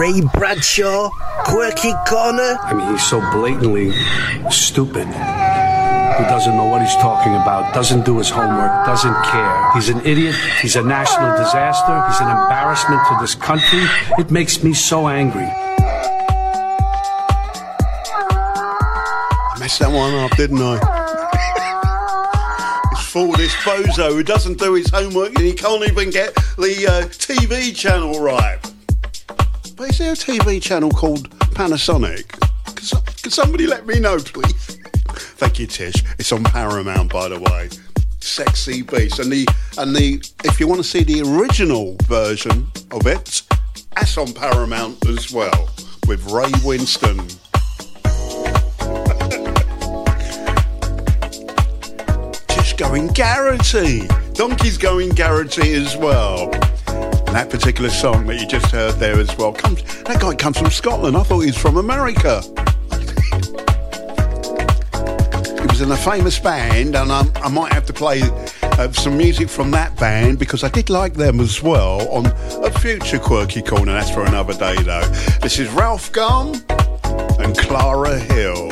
Ray Bradshaw, quirky corner. I mean, he's so blatantly stupid. Who doesn't know what he's talking about, doesn't do his homework, doesn't care. He's an idiot. He's a national disaster. He's an embarrassment to this country. It makes me so angry. I messed that one up, didn't I? it's for this bozo who doesn't do his homework and he can't even get the uh, TV channel right. Is there a TV channel called Panasonic? Can, somebody let me know, please? Thank you, Tish. It's on Paramount, by the way. Sexy beast, and the and the if you want to see the original version of it, that's on Paramount as well with Ray Winstone. (laughs) Tish going guarantee. Donkey's going guarantee as well. And that particular song that you just heard there as well comes. That guy comes from Scotland. I thought he was from America. He was in a famous band, and um, I might have to play uh, some music from that band because I did like them as well on a future quirky corner. That's for another day, though. This is Ralf Gum and Clara Hill.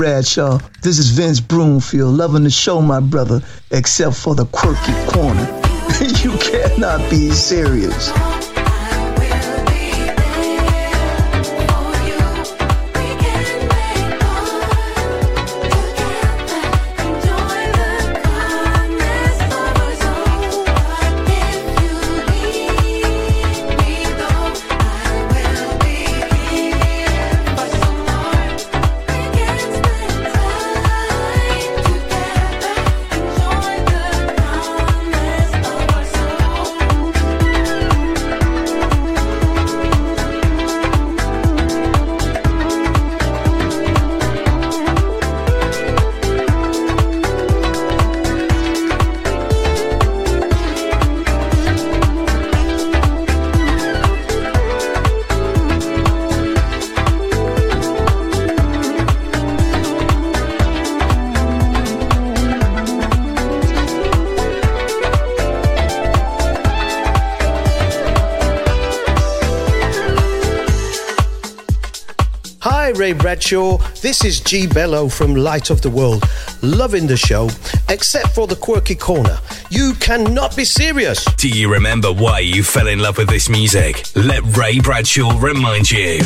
Bradshaw, this is Vince Broomfield, loving the show, my brother, except for the quirky corner. (laughs) you cannot be serious. Bradshaw. This is Gee Bello from Light of the World. Loving the show, except for the quirky corner. You cannot be serious. Do you remember why you fell in love with this music? Let Ray Bradshaw remind you.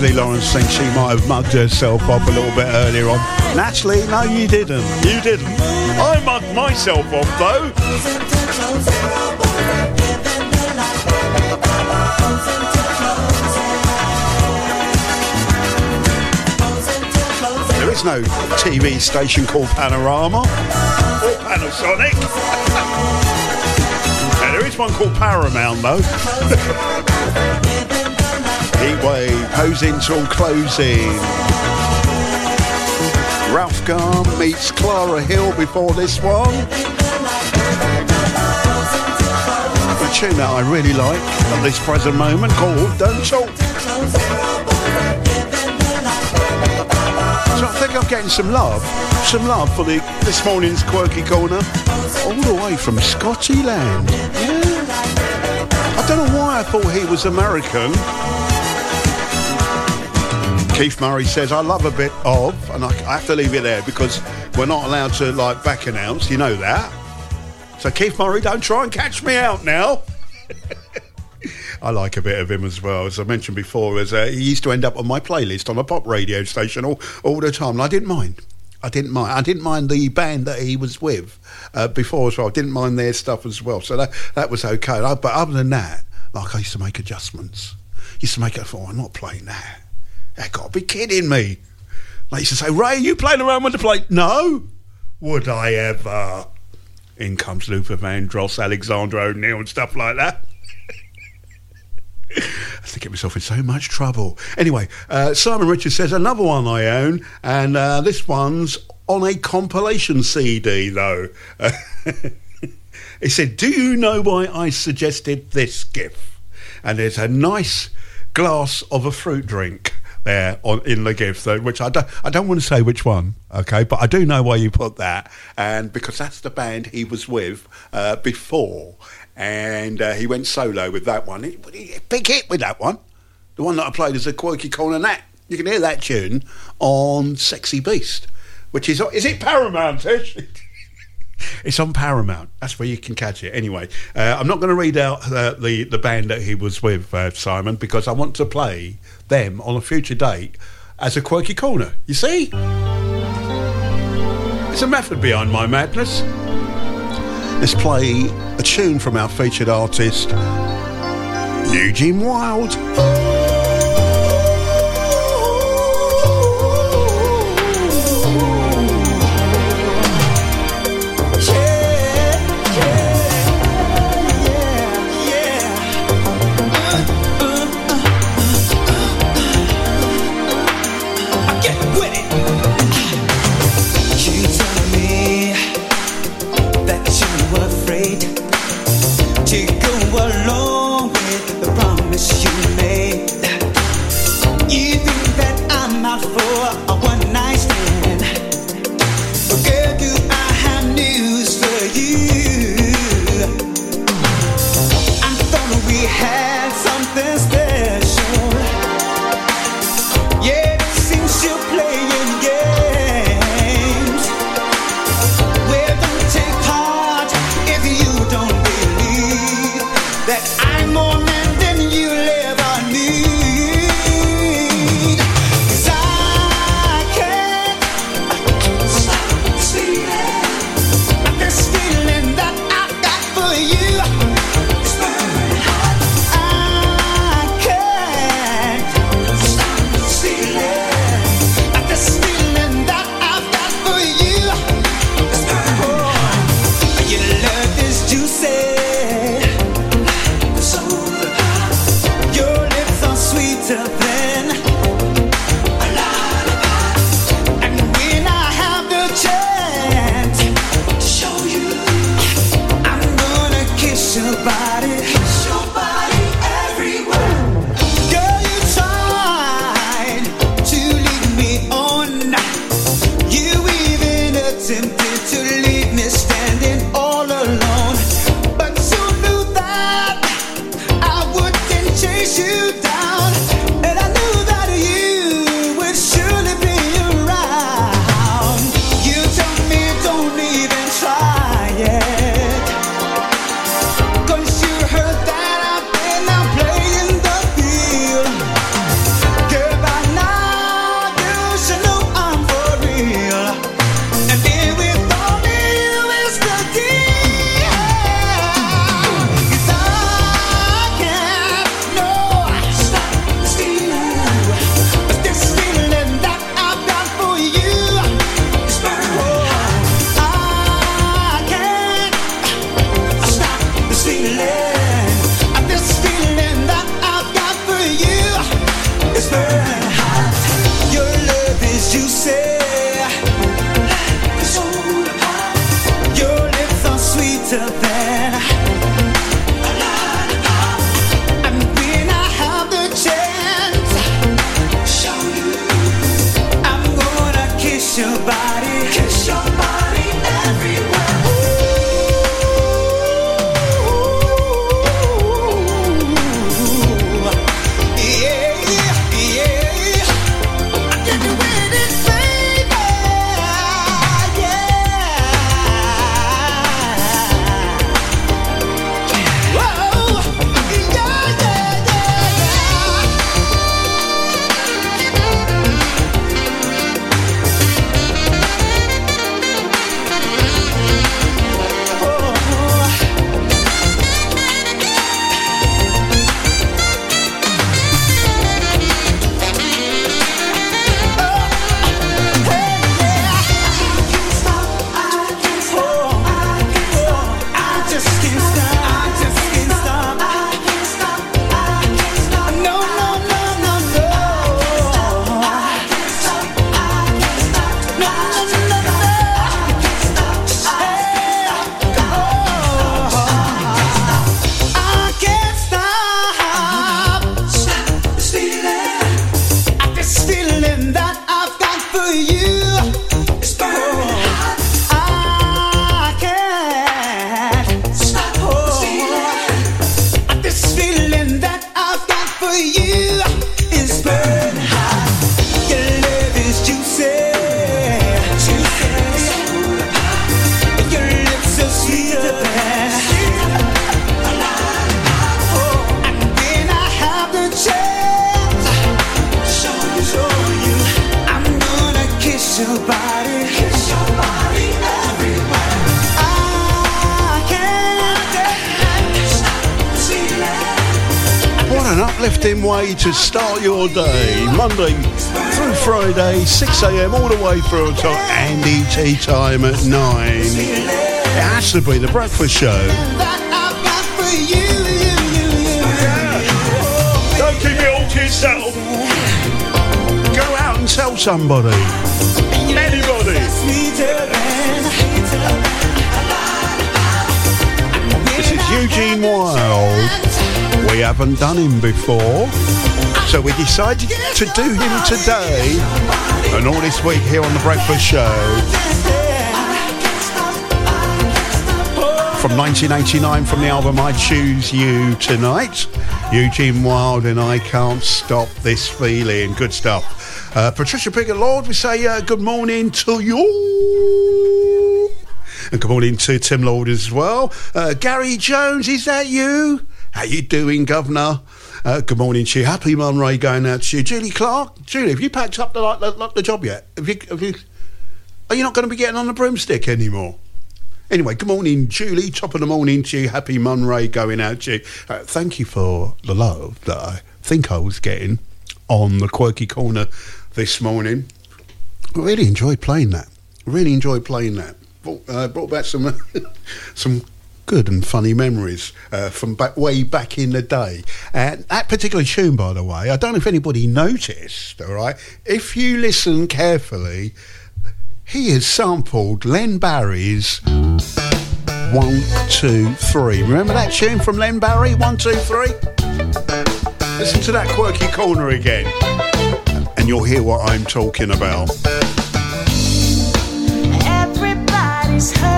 Natalie Lawrence thinks she might have mugged herself up a little bit earlier on. Natalie, no, you didn't. You didn't. I mugged myself off though. There is no TV station called Panorama. Or Panasonic. (laughs) there is one called Paramount though. (laughs) Heatwave, posing till closing. Ralf Gum meets Clara Hill before this one. A tune that I really like at this present moment called Don't Talk. So I think I'm getting some love, some love for the this morning's quirky corner, all the way from Scotty Land. Yeah. I don't know why I thought he was American. Keith Murray says, I love a bit of, and I, I have to leave it there because we're not allowed to like back announce, you know that. So Keith Murray, don't try and catch me out now. (laughs) I like a bit of him as well. As I mentioned before, as uh, he used to end up on my playlist on a pop radio station all, all the time, and I didn't mind. I didn't mind. I didn't mind the band that he was with uh, before as well. I didn't mind their stuff as well. So that that was okay. But other than that, like I used to make adjustments. Used to make it. Oh, I'm not playing that. They got to be kidding me. They used to say, Ray, you playing around with the plate? No. Would I ever? In comes Luther Vandross, Alexander O'Neal, and stuff like that. (laughs) I have to get myself in so much trouble. Anyway, uh, Simon Richards says another one I own, and uh, this one's on a compilation CD, though. (laughs) he said, Do you know why I suggested this gift? And there's a nice glass of a fruit drink there on in the gift, though, which I don't, I don't want to say which one, okay, but I do know why you put that, and because that's the band he was with uh, before, and uh, he went solo with that one. He, he- big hit with that one, the one that I played is a quirky corner. That you can hear that tune on "Sexy Beast," which is is it Paramount? (laughs) It's on Paramount. That's where you can catch it. Anyway, uh, I'm not going to read out uh, the the band that he was with, uh, Simon, because I want to play them on a future date as a quirky corner. You see, it's a method behind my madness. Let's play a tune from our featured artist, Eugene Wilde. to that 6am all the way through until Andy tea time at 9. It has to be the breakfast show. Don't keep it all to yourself. Go out and tell somebody. Anybody. This is Eugene Wilde. We haven't done him before so we decided to do him today and all this week here on the Breakfast Show. From 1989, from the album I Choose You Tonight, Eugene Wilde and I Can't Stop This Feeling. Good stuff. Uh, Patricia Piggott Lord, we say uh, good morning to you. And good morning to Tim Lord as well. Uh, Gary Jones, is that you? How you doing, Governor? Uh, good morning to you. Happy Monday going out to you. Julie Clark. Julie, have you packed up the, like, the, like, the job yet? Have you, have you, are you not going to be getting on the broomstick anymore? Anyway, good morning, Julie. Top of the morning to you. Happy Monday going out to you. Uh, thank you for the love that I think I was getting on the Quirky Corner this morning. I really enjoyed playing that. Really enjoyed playing that. Brought, uh, brought back some (laughs) some good and funny memories uh, from back way back in the day. And that particular tune, by the way, I don't know if anybody noticed. All right, if you listen carefully, he has sampled Len Barry's One, Two, Three. Remember that tune from Len Barry? One, Two, Three? Listen to that quirky corner again, and you'll hear what I'm talking about. Everybody's hurting,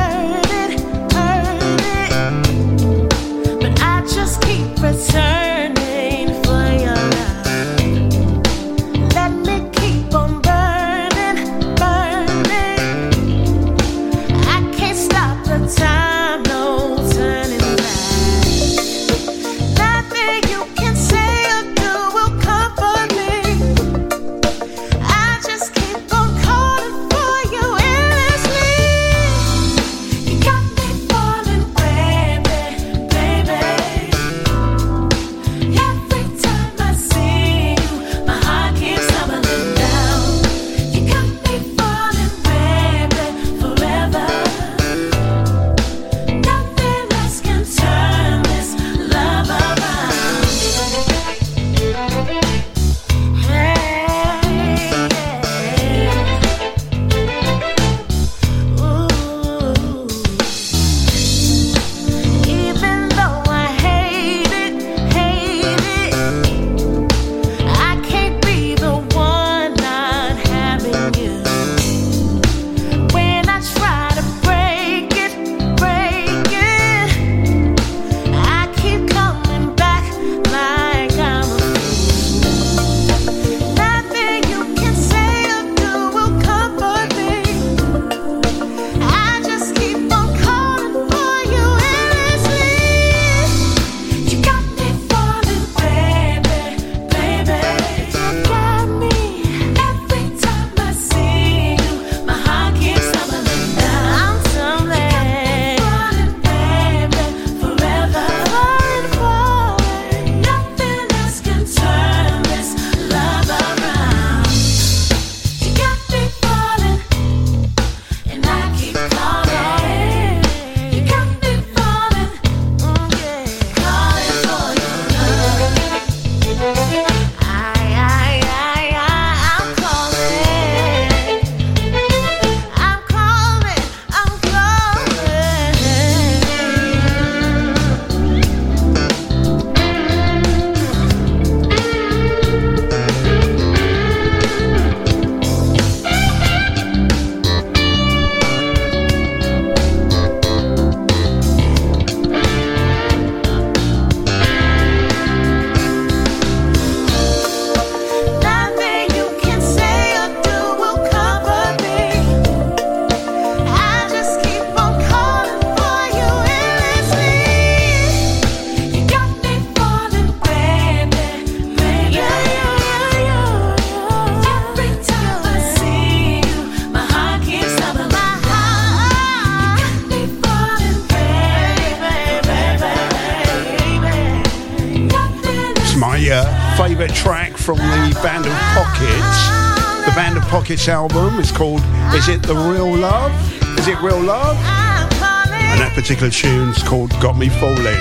Pockets album is called Is It the Real Love? Is it Real Love? And that particular tune's called Got Me Falling.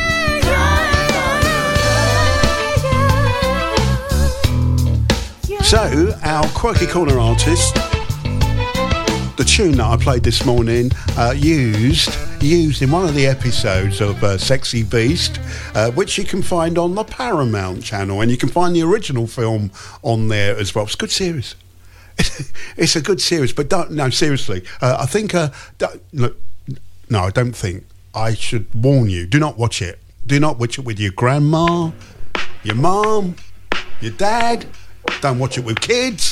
So, our Quirky Corner artist, the tune that I played this morning, uh, used used in one of the episodes of uh, Sexy Beast, uh, which you can find on the Paramount channel, and you can find the original film on there as well. It's a good series. It's a good series, but don't no seriously. Uh, I think uh, look, no, I don't think. I should warn you: do not watch it. Do not watch it with your grandma, your mom, your dad. Don't watch it with kids.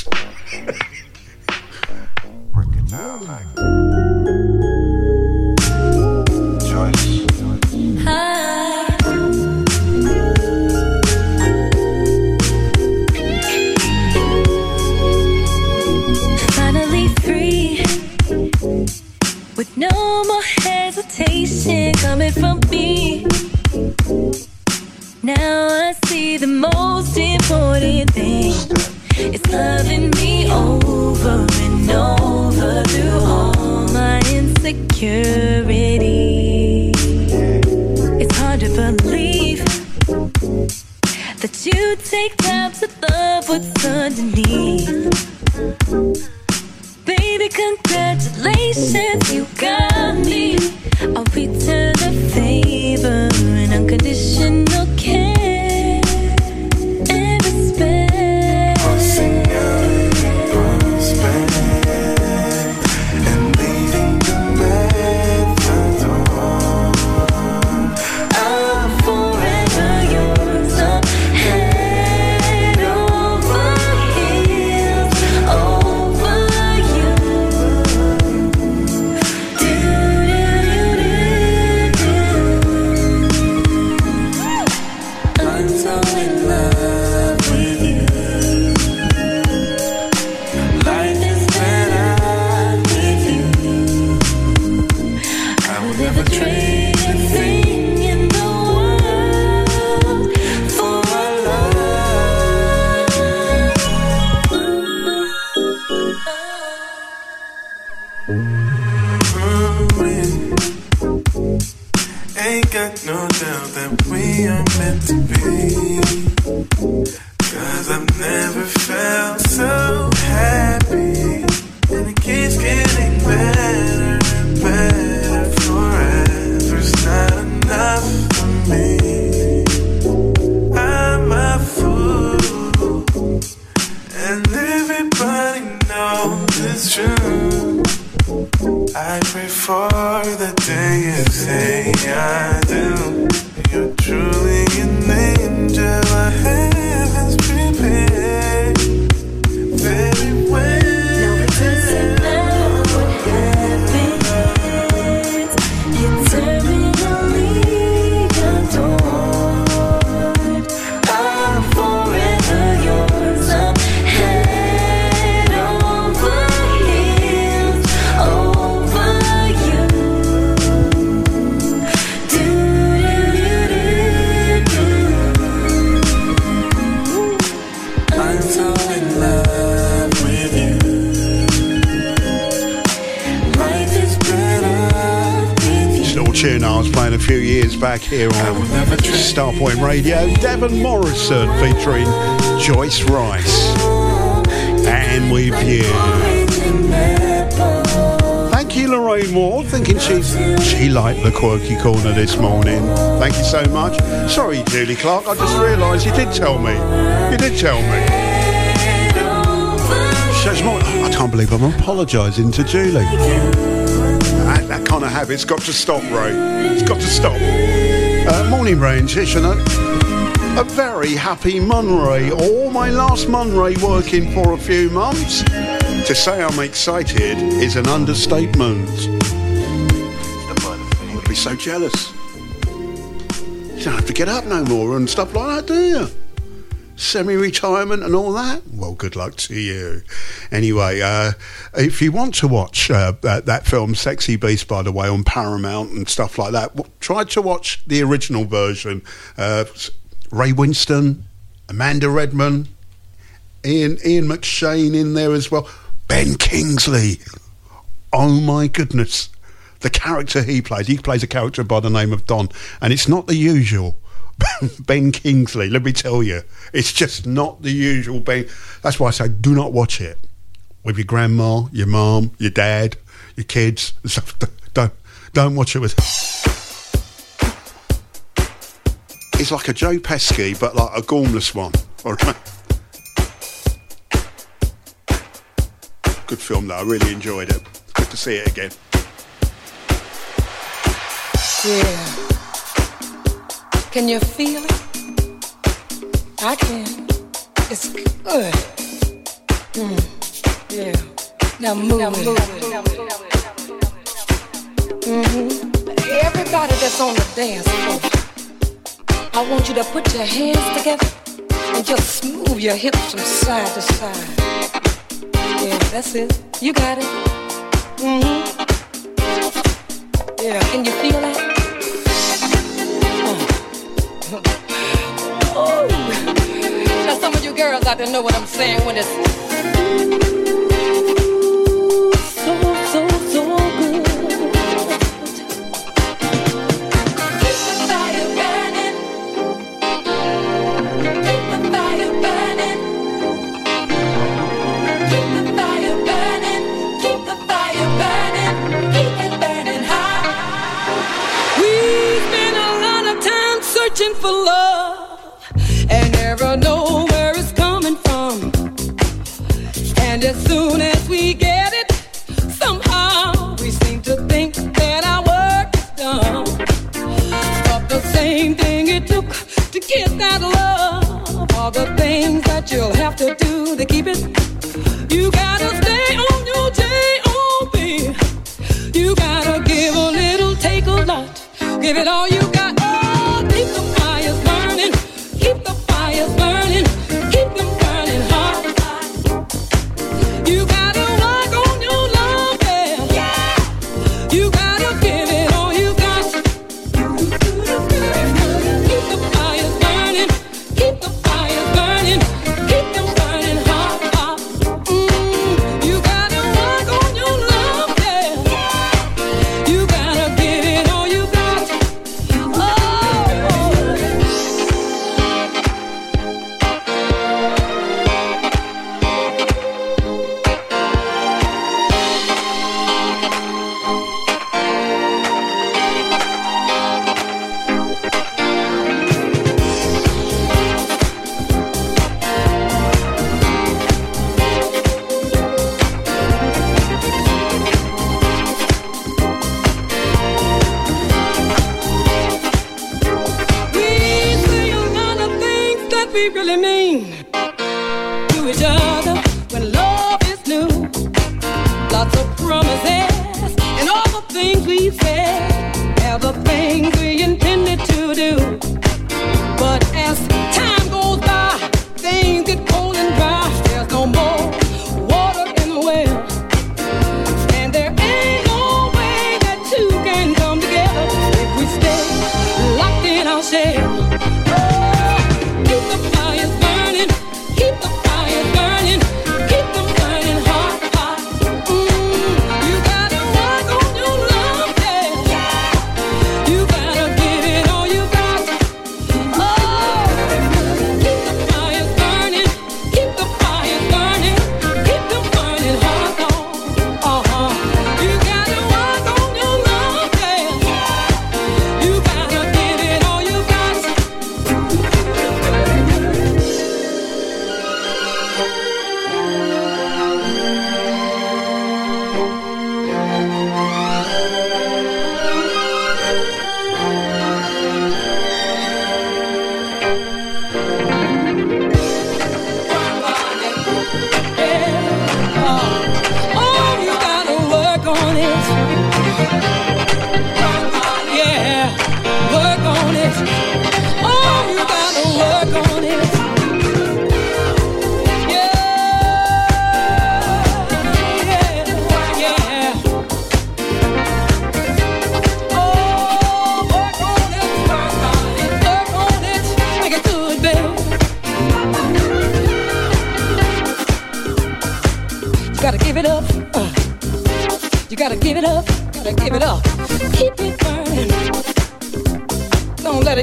Featuring Joyce Rice. And with you. Thank you, Lorraine Ward, thinking she's she liked the quirky corner this morning. Thank you so much. Sorry, Julie Clark, I just realised you did tell me. You did tell me. Says more. I can't believe I'm apologising to Julie. That, that kind of habit's got to stop, Ray. It's got to stop. Uh, morning, and Tish, and a, very happy Monray. Or my last Monray working for a few months. To say I'm excited is an understatement. I would be so jealous. You don't have to get up no more and stuff like that, do you? Semi-retirement and all that. Well, good luck to you. Anyway, uh, if you want to watch uh, that, that film, Sexy Beast, by the way, on Paramount and stuff like that, w- try to watch the original version. Uh, Ray Winstone, Amanda Redman, Ian Ian McShane in there as well. Ben Kingsley. Oh my goodness. The character he plays, he plays a character by the name of Don, and it's not the usual (laughs) Ben Kingsley, let me tell you. It's just not the usual Ben. That's why I say do not watch it with your grandma, your mum, your dad, your kids. Don't, don't watch it with. It's like a Joe Pesci, but like a gormless one. All right. Good film, though. I really enjoyed it. Good to see it again. Yeah. Can you feel it? I can. It's good. Mm. Yeah. Now move it. hmm Everybody that's on the dance floor, I want you to put your hands together and just move your hips from side to side. Yeah, that's it. You got it. Mm-hmm. Yeah, can you feel that? Oh. Now some of you girls out there know what I'm saying when it's for love and never know where it's coming from. And as soon as we get it, somehow we seem to think that our work is done. But the same thing it took to get that love, all the things that you'll have to do to keep it. You gotta stay on your J.O.B. You gotta give a little, take a lot. Give it all you got.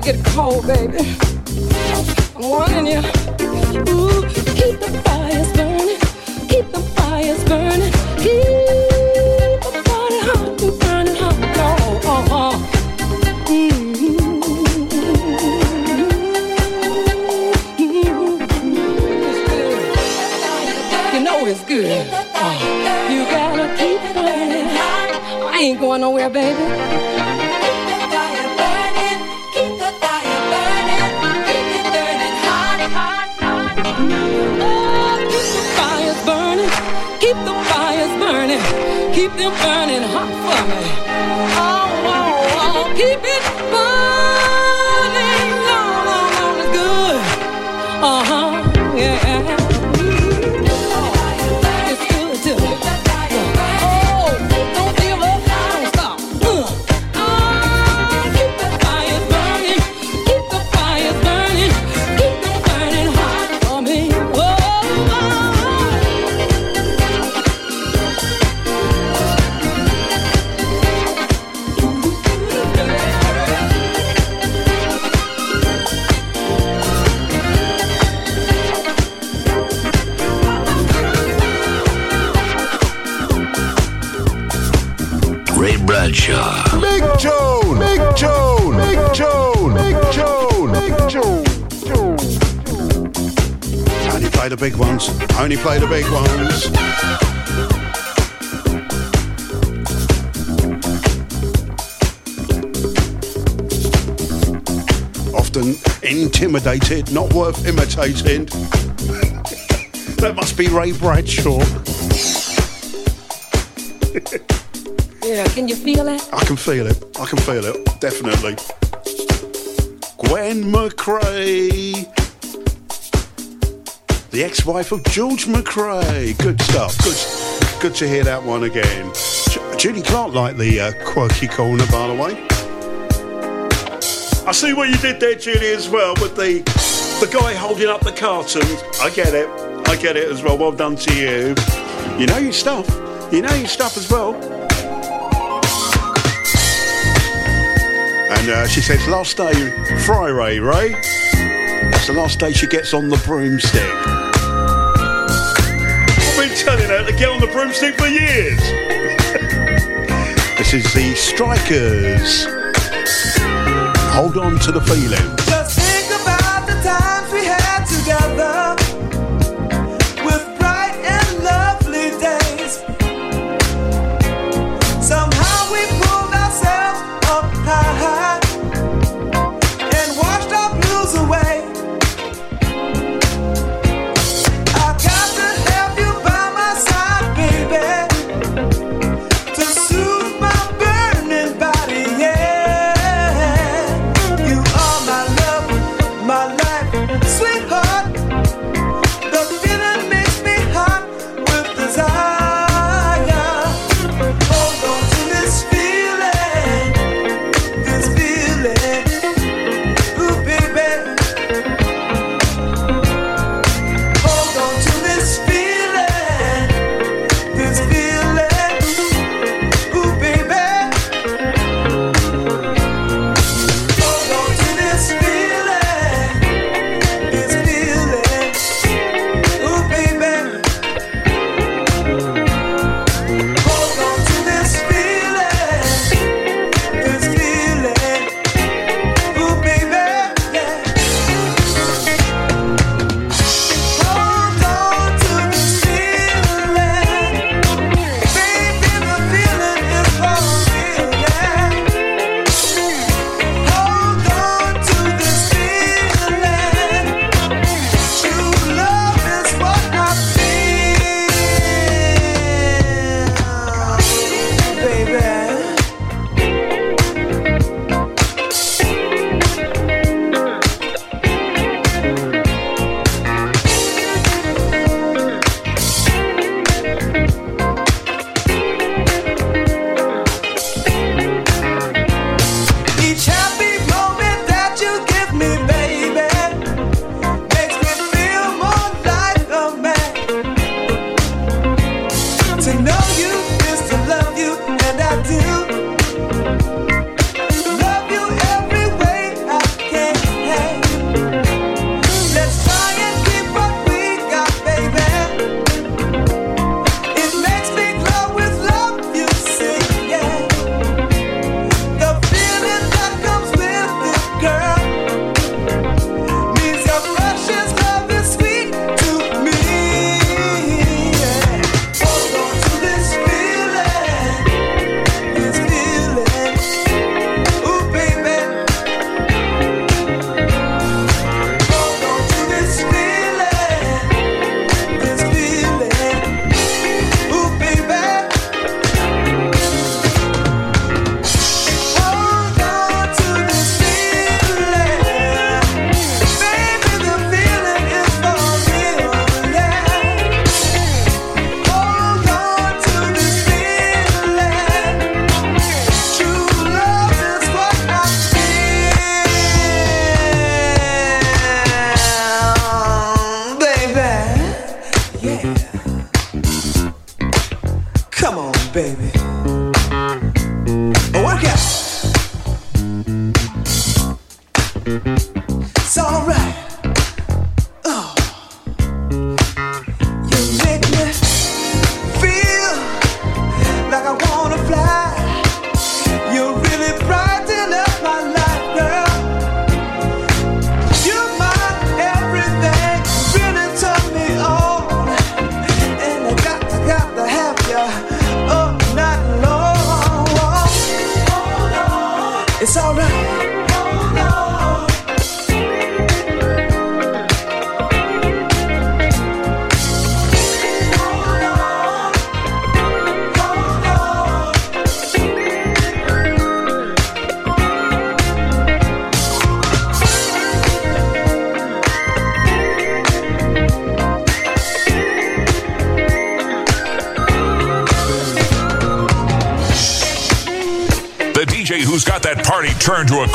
Get cold, baby. Ray Bradshaw. Yeah, can you feel it? I can feel it. I can feel it. Definitely. Gwen McCrae. The ex-wife of George McCrae. Good stuff. Good, good to hear that one again. Ju- Judy Clark liked the uh, quirky corner, by the way. I see what you did there, Judy, as well, with the the guy holding up the carton. I get it. Get it as well. Well done to you. You know your stuff. You know your stuff as well. And uh, she says, last day, Friday, Ray. That's the last day she gets on the broomstick. I've been telling her to get on the broomstick for years. (laughs) this is the Strikers. Hold on to the feeling.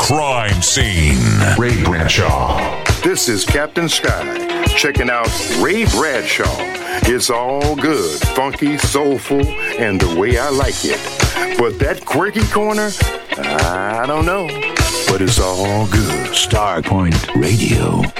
Crime scene. Ray Bradshaw. This is Captain Sky checking out Ray Bradshaw. It's all good, funky, soulful, and the way I like it. But that quirky corner, I don't know. But it's all good. Starpoint Radio.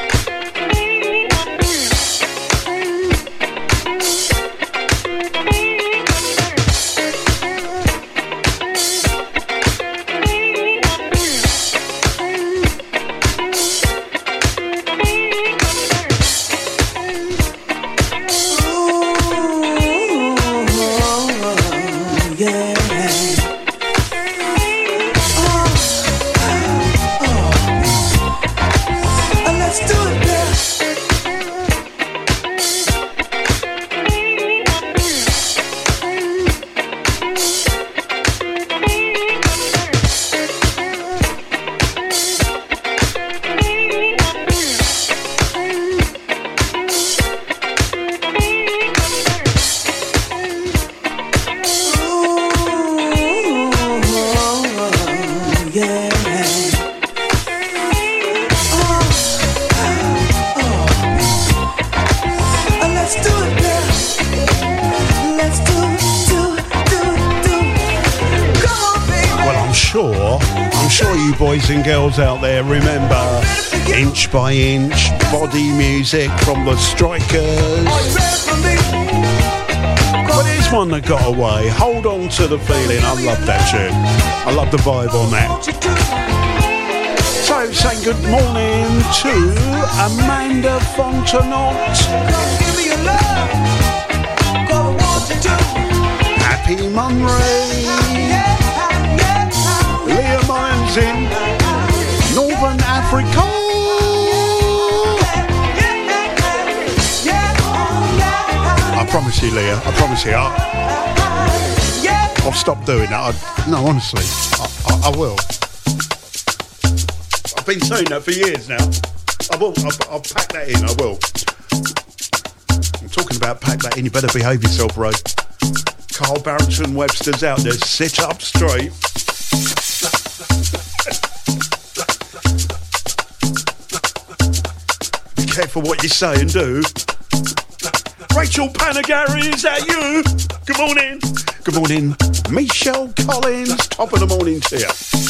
Inch by Inch, body music from the Strikers. But here's one that got away. Hold on to the feeling. I love that tune. I love the vibe on that. So, saying good morning to Amanda Fontenot. Happy Monday. Leah Myers in Northern Africa. Promise you, Leah. I promise you. I'll, I'll stop doing that. I, no, honestly, I, I, I will. I've been saying that for years now. I will. I'll, I'll pack that in. I will. I'm talking about pack that in. You better behave yourself, Ray. Carl Barrington Webster's out there. Sit up straight. Be careful what you say and do. Rachel Panagari, is that you? Good morning. Good morning. Michelle Collins, top of the morning to you.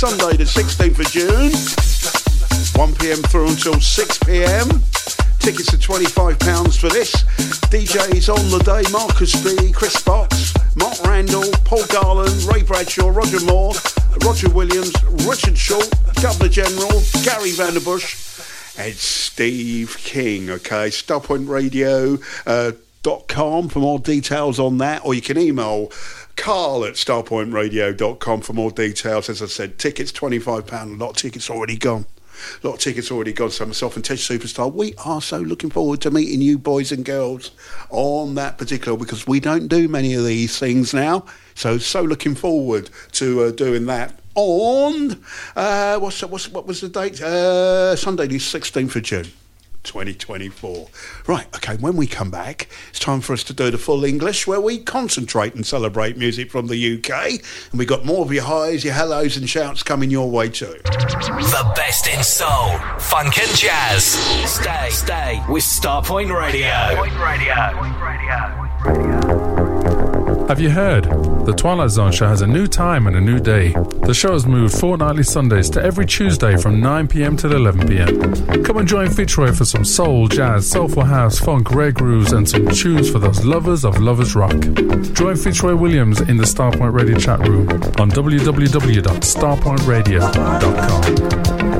Sunday, the 16th of June. 1 p.m. through until 6 p.m. Tickets are £25 for this. DJs on the day Marcus B, Chris Fox, Mark Randall, Paul Garland, Ray Bradshaw, Roger Moore, Roger Williams, Richard Short, Governor General, Gary Vanderbush, and Steve King. Okay, starpointradio.com uh, for more details on that, or you can email carl at starpointradio.com for more details. As I said, tickets £25, a lot of tickets already gone. A lot of tickets already gone. So myself and Tesh Superstar, we are so looking forward to meeting you boys and girls on that particular because we don't do many of these things now. So so looking forward to uh, doing that on uh, what's, what's what was the date? Uh, Sunday the sixteenth of June. 2024. Right, okay, when we come back, it's time for us to do the full English where we concentrate and celebrate music from the UK. And we got more of your highs, your hellos, and shouts coming your way too. The best in soul, funk and jazz. Stay, stay with Starpoint Radio. Have you heard? The Twilight Zone show has a new time and a new day. The show has moved fortnightly Sundays to every Tuesday from 9 pm till 11 pm. Come and join Fitzroy for some soul, jazz, soulful house, funk, rare grooves, and some tunes for those lovers of lovers rock. Join Fitzroy Williams in the Starpoint Radio chat room on www.starpointradio.com.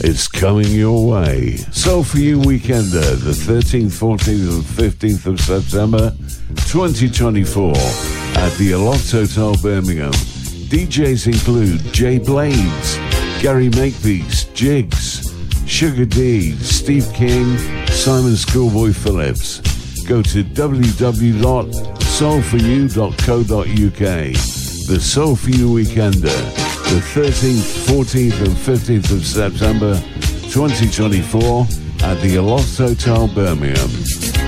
It's coming your way. Soul for You weekender, the 13th, 14th and 15th of September 2024 at the Aloft Hotel Birmingham. DJs include Jay Blades, Gary Makepeace, Jigs, Sugar D, Steve King, Simon Schoolboy Phillips. Go to www.soulforyou.co.uk. The Soul for You Weekender, the 13th, 14th and 15th of September 2024 at the Aloft Hotel Birmingham.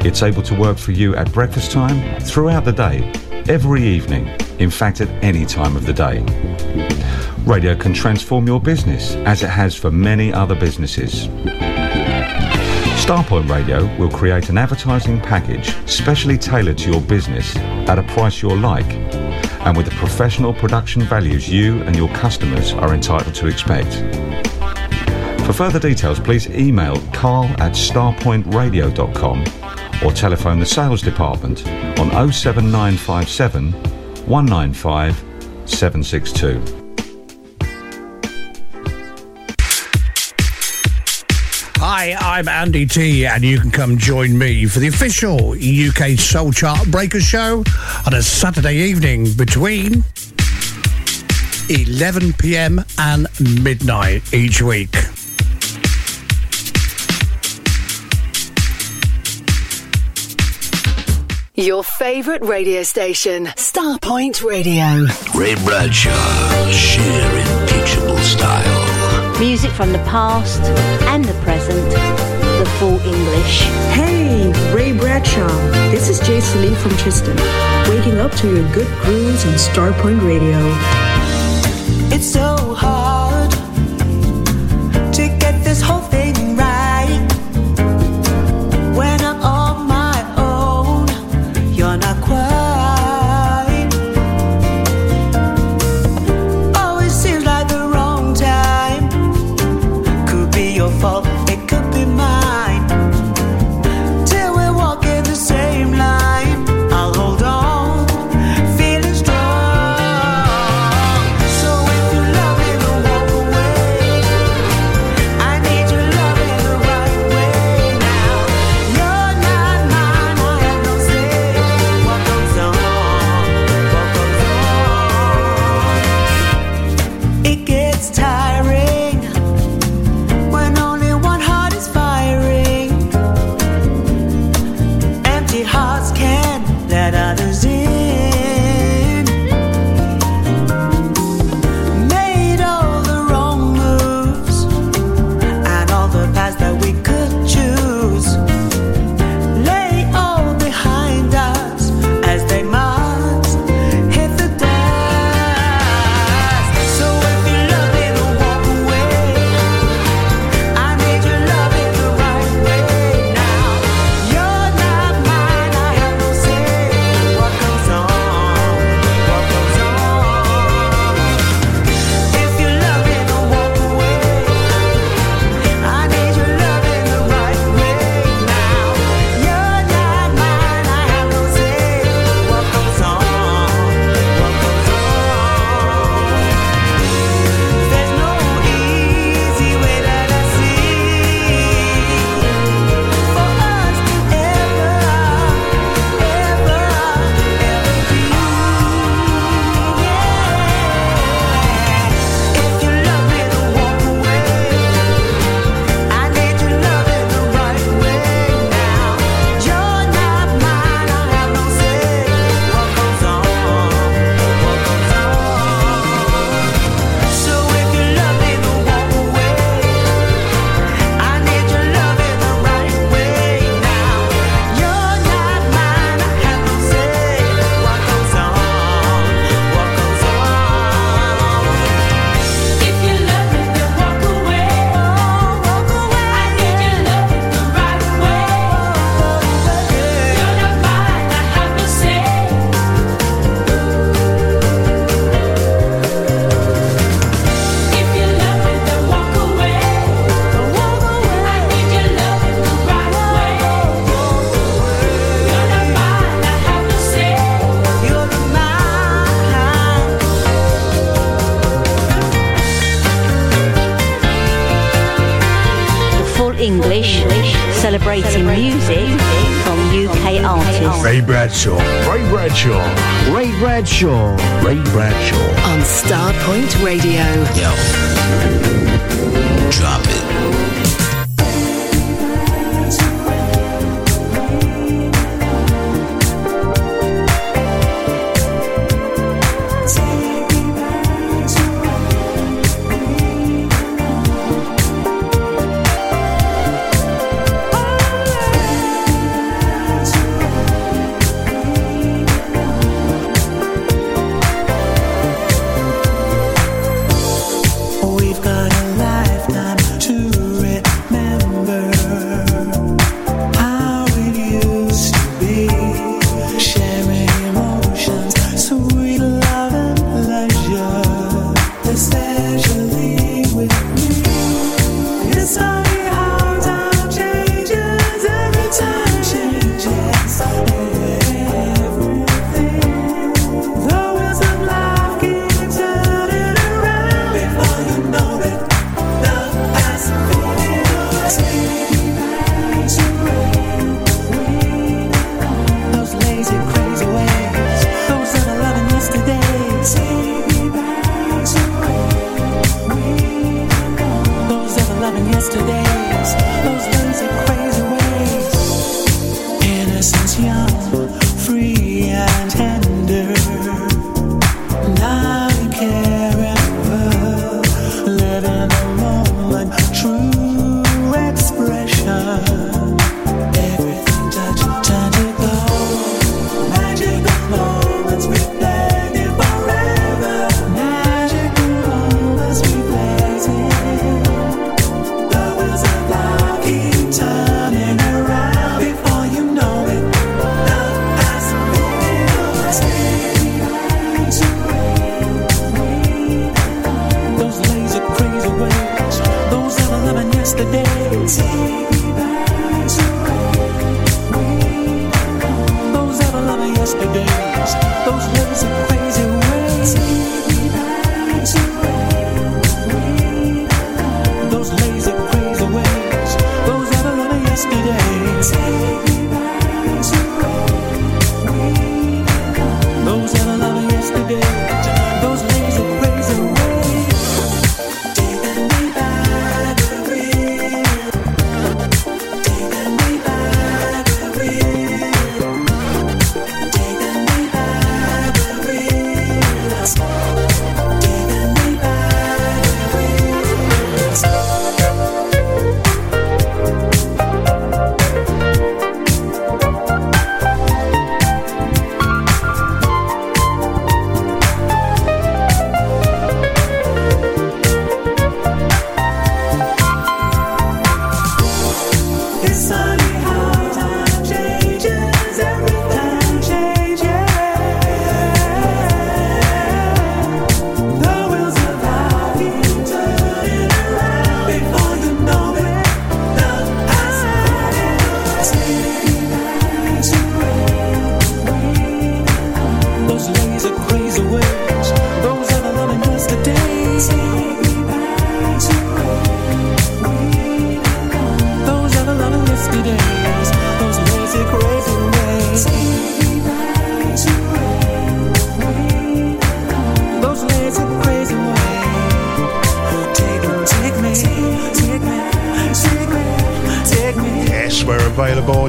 It's able to work for you at breakfast time, throughout the day, every evening, in fact, at any time of the day. Radio can transform your business as it has for many other businesses. Starpoint Radio will create an advertising package specially tailored to your business at a price you'll like and with the professional production values you and your customers are entitled to expect. For further details, please email carl at starpointradio.com or telephone the sales department on 07957 195 762. Hi, I'm Andy T, and you can come join me for the official UK Soul Chart Breaker show on a Saturday evening between 11 pm and midnight each week. Your favourite radio station, Starpoint Radio. Ray Bradshaw, sheer impeachable style. Music from the past and the present, the full English. Hey, Ray Bradshaw. This is Jay Lee from Tristan, waking up to your good grooves on Starpoint Radio. It's so hard to get this whole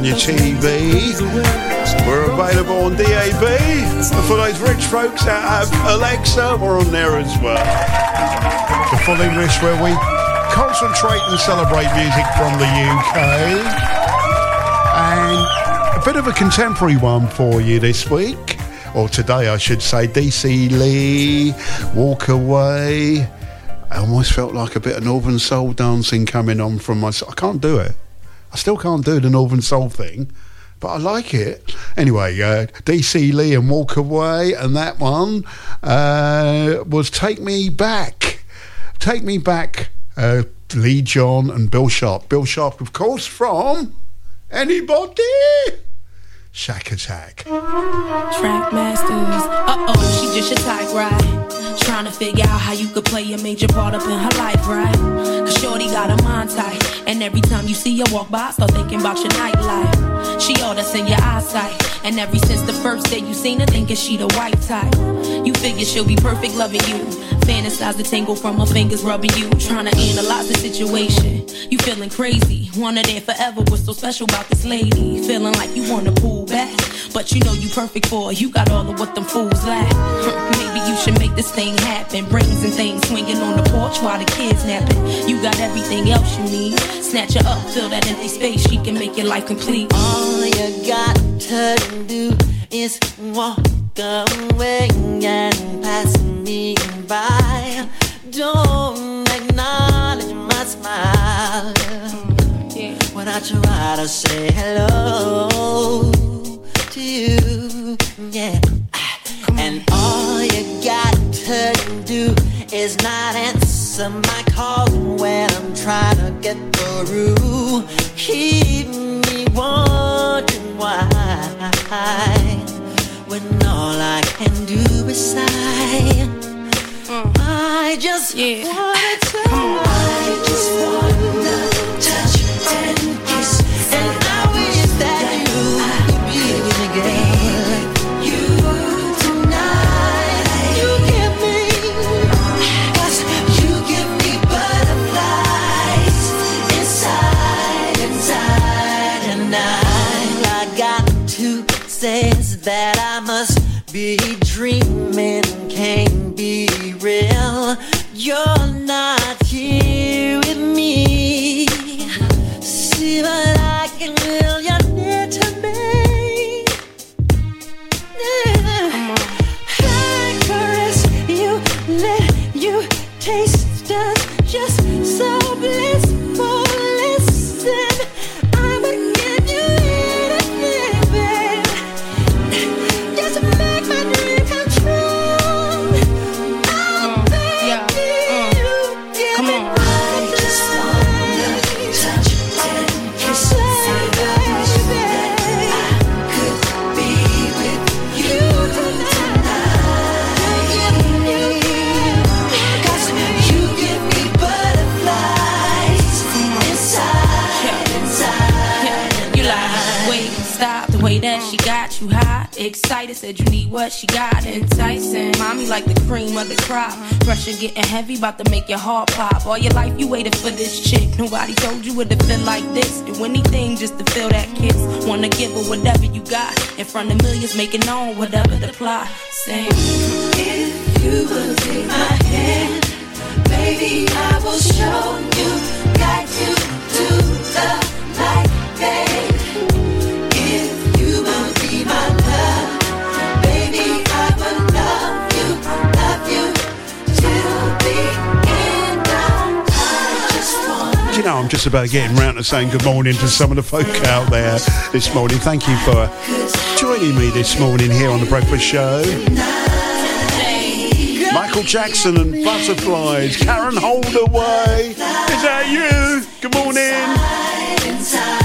your TV. We're available on DAB. And for those rich folks that have Alexa, we're on there as well. The full English where we concentrate and celebrate music from the UK. And a bit of a contemporary one for you this week. Or today, I should say. DC Lee, Walk Away. I almost felt like a bit of Northern Soul dancing coming on from my. I can't do it. I still can't do the Northern Soul thing, but I like it. Anyway, uh, DC Lee and Walk Away, and that one uh, was Take Me Back. Take Me Back, uh, Lee John and Bill Sharpe. Bill Sharpe, of course, from anybody? Shakatak. Track masters. Uh oh, she just a type, right? Trying to figure out how you could play a major part up in her life, right? Cause Shorty got a mind tight. And every time you see her walk by, I start thinking about your nightlife. She all that's in your eyesight. And ever since the first day you seen her, thinking she the white type. You figure she'll be perfect loving you. Fantasize the tingle from her fingers rubbing you. Trying to analyze the situation. You feeling crazy. Wanna there forever. What's so special about this lady? Feeling like you wanna pull back. But you know you perfect for her. You got all of what them fools lack. (laughs) Maybe you should make this thing happen. Brains and things swinging on the porch while the kids napping. You got everything else you need. Snatch her up, fill that empty space. She can make your life complete. All you got to do is walk away and pass me by. Don't acknowledge my smile when I try to say hello to you. Yeah. And all you got to do is not answer my call when I'm trying to get through. Keep me wondering why when all I can do is sigh. Mm. I just wanna touch. I just wanna excited, said you need what she got. Enticing, mommy like the cream of the crop. Pressure getting heavy, about to make your heart pop. All your life you waited for this chick. Nobody told you it to feel like this. Do anything just to feel that kiss. Wanna give her whatever you got. In front of millions, making known whatever the plot. Sing. If you take my hand, baby, I will show you, guide you to the light, know, I'm just about getting round to saying good morning to some of the folk out there this morning. Thank you for joining me this morning here on The Breakfast Show. Michael Jackson and Butterflies, Karen Holdaway. Is that you? Good morning.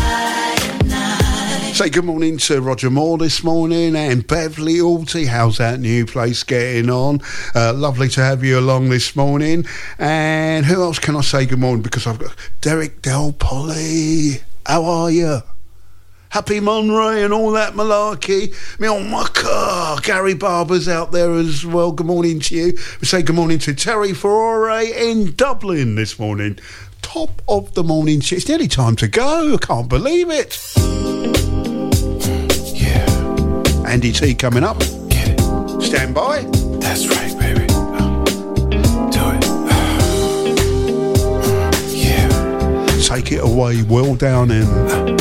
Say good morning to Roger Moore this morning and Beverly Alty. How's that new place getting on? Uh, lovely to have you along this morning. And who else can I say good morning? Because I've got Derek Del Polly. How are you? Happy Monray and all that malarkey. Me on my car. Gary Barber's out there as well. Good morning to you. We say good morning to Terry Ferrare in Dublin this morning. Top of the morning. It's nearly time to go. I can't believe it. Andy T coming up. Get it. Stand by. That's right, baby. Do it. (sighs) yeah. Take it away, Will Downing. Let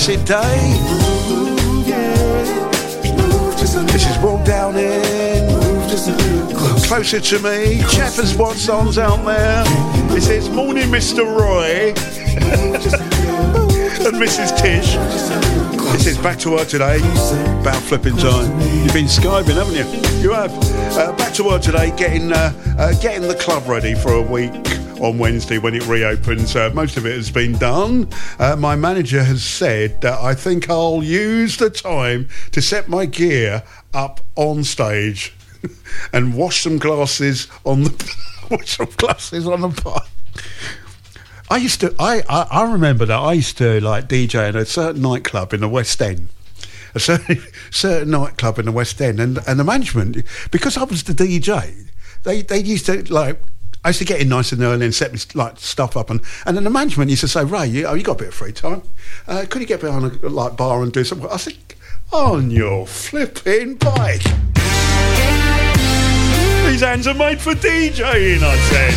A blessed day. This is Will Downing. Closer to me. Chappers Watson's out there. It says, Morning, Mr. Roy. (laughs) and Mrs. Tish. It says, Back to work today. About flipping time. You've been skiving, haven't you? You have. Uh, back to work today, getting, uh, uh, getting the club ready for a week on Wednesday when it reopens. Uh, most of it has been done. Uh, my manager has said that I think I'll use the time to set my gear up on stage (laughs) and wash some glasses on the (laughs) wash some glasses on the bar. I used to. I, I I remember that I used to like DJ in a certain nightclub in the West End. A (laughs) certain, certain nightclub in the West End, and and the management because I was the DJ, they they used to like. I used to get in nice and early and set this like stuff up, and, and then the management used to say, "Ray, you, oh, you got a bit of free time? Uh, could you get behind a like bar and do something?" I said, "On your flipping bike." These hands are made for DJing, I said.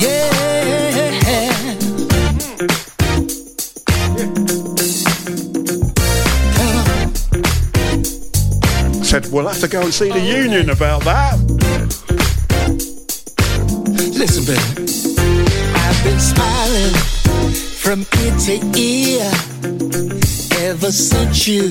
Yeah. Said we'll have to go and see the union about that. Baby. I've been smiling from ear to ear ever since you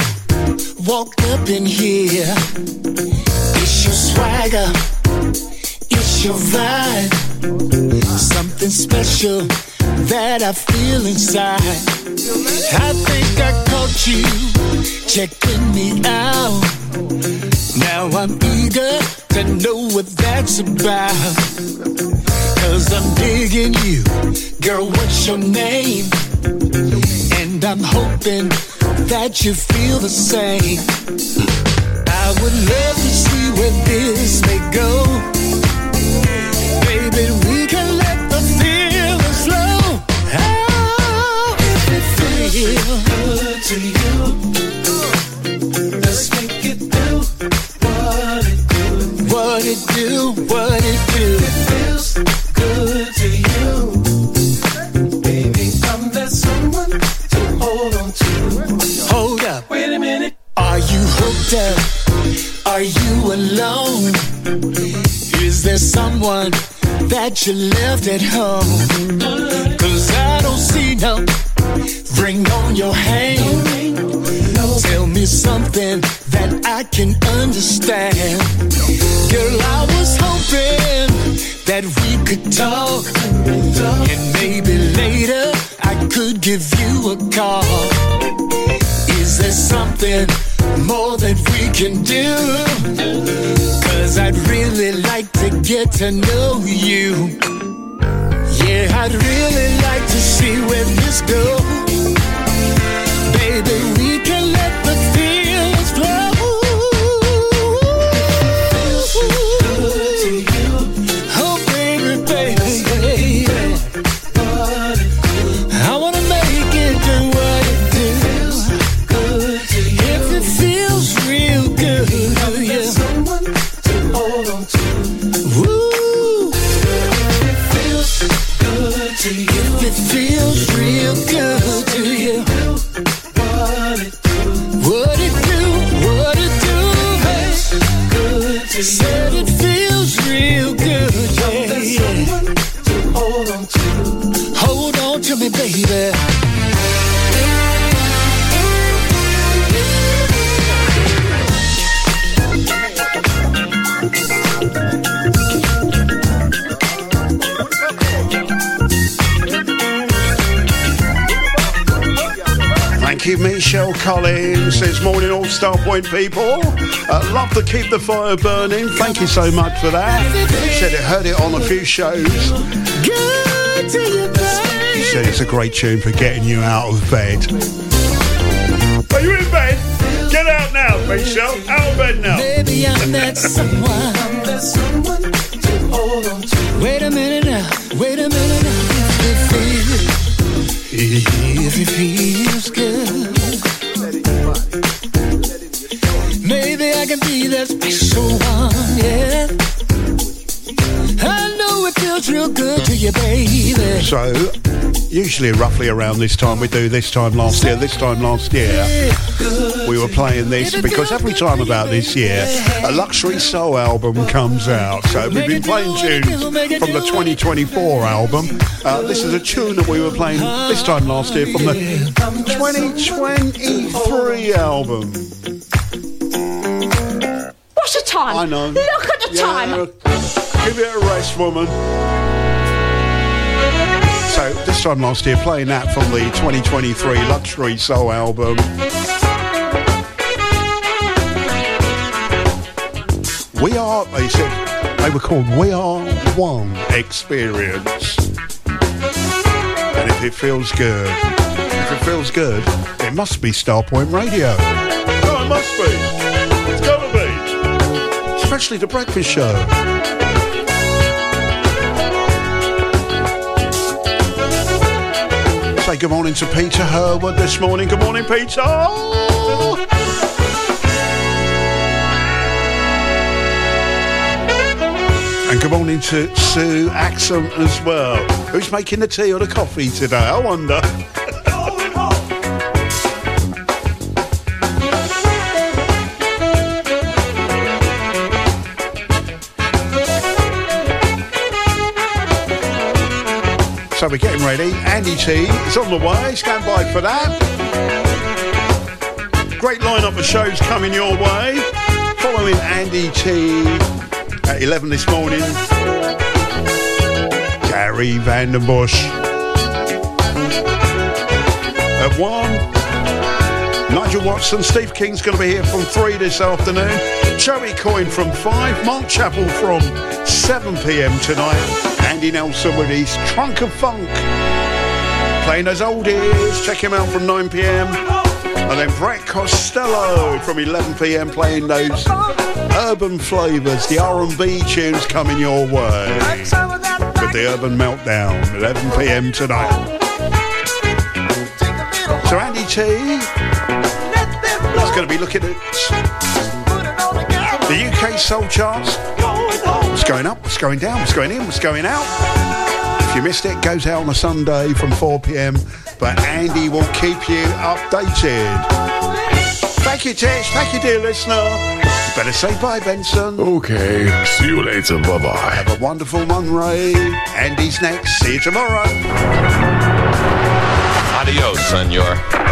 the fire burning. Thank you so much for that. Said it heard it on a few shows. Good to you, baby. Said it's a great tune for getting you out of bed. Are you in bed? Get out now, Michelle. Out of bed now. Baby, I'm that someone. Wait a minute now. Wait a minute now. If it feels, if it feels usually roughly around this time, we do this time last year, this time last year, we were playing this because every time about this year, a luxury soul album comes out. So, we've been playing tunes from the 2024 album. Uh, this is a tune that we were playing this time last year from the 2023 album. What's the time? I know. Look at the Yeah, time. Give it a rest, woman. So this time last year, playing that from the 2023 Luxury Soul album. We are, they said, they were called We Are One Experience. And if it feels good, if it feels good, it must be Starpoint Radio. Oh, it must be. It's gotta be. Especially the breakfast show. Good morning to Peter Herwood this morning. Good morning, Peter. And good morning to Sue Axum as well. Who's making the tea or the coffee today? I wonder. Ready. Andy T is on the way. Stand by for that. Great lineup of shows coming your way. Following Andy T at 11 this morning. Gary Vandenbush. At 1. Nigel Watson, Steve King's going to be here from 3 this afternoon. Joey Coyne from 5. Mark Chappell from 7 pm tonight. Andy Nelson with his Trunk of Funk. Playing those oldies. Check him out from 9 pm. And then Brett Costello from 11 pm playing those urban flavours, the R&B tunes coming your way. With the Urban Meltdown, 11 pm tonight. So Andy T is going to be looking at the UK Soul Charts. What's going up, what's going down, what's going in, what's going out. If you missed it, it goes out on a Sunday from 4pm. But Andy will keep you updated. Thank you, Tish. Thank you, dear listener. You better say bye, Benson. Okay. See you later. Bye bye. Have a wonderful one, Ray. Andy's next. See you tomorrow. Adios, senor.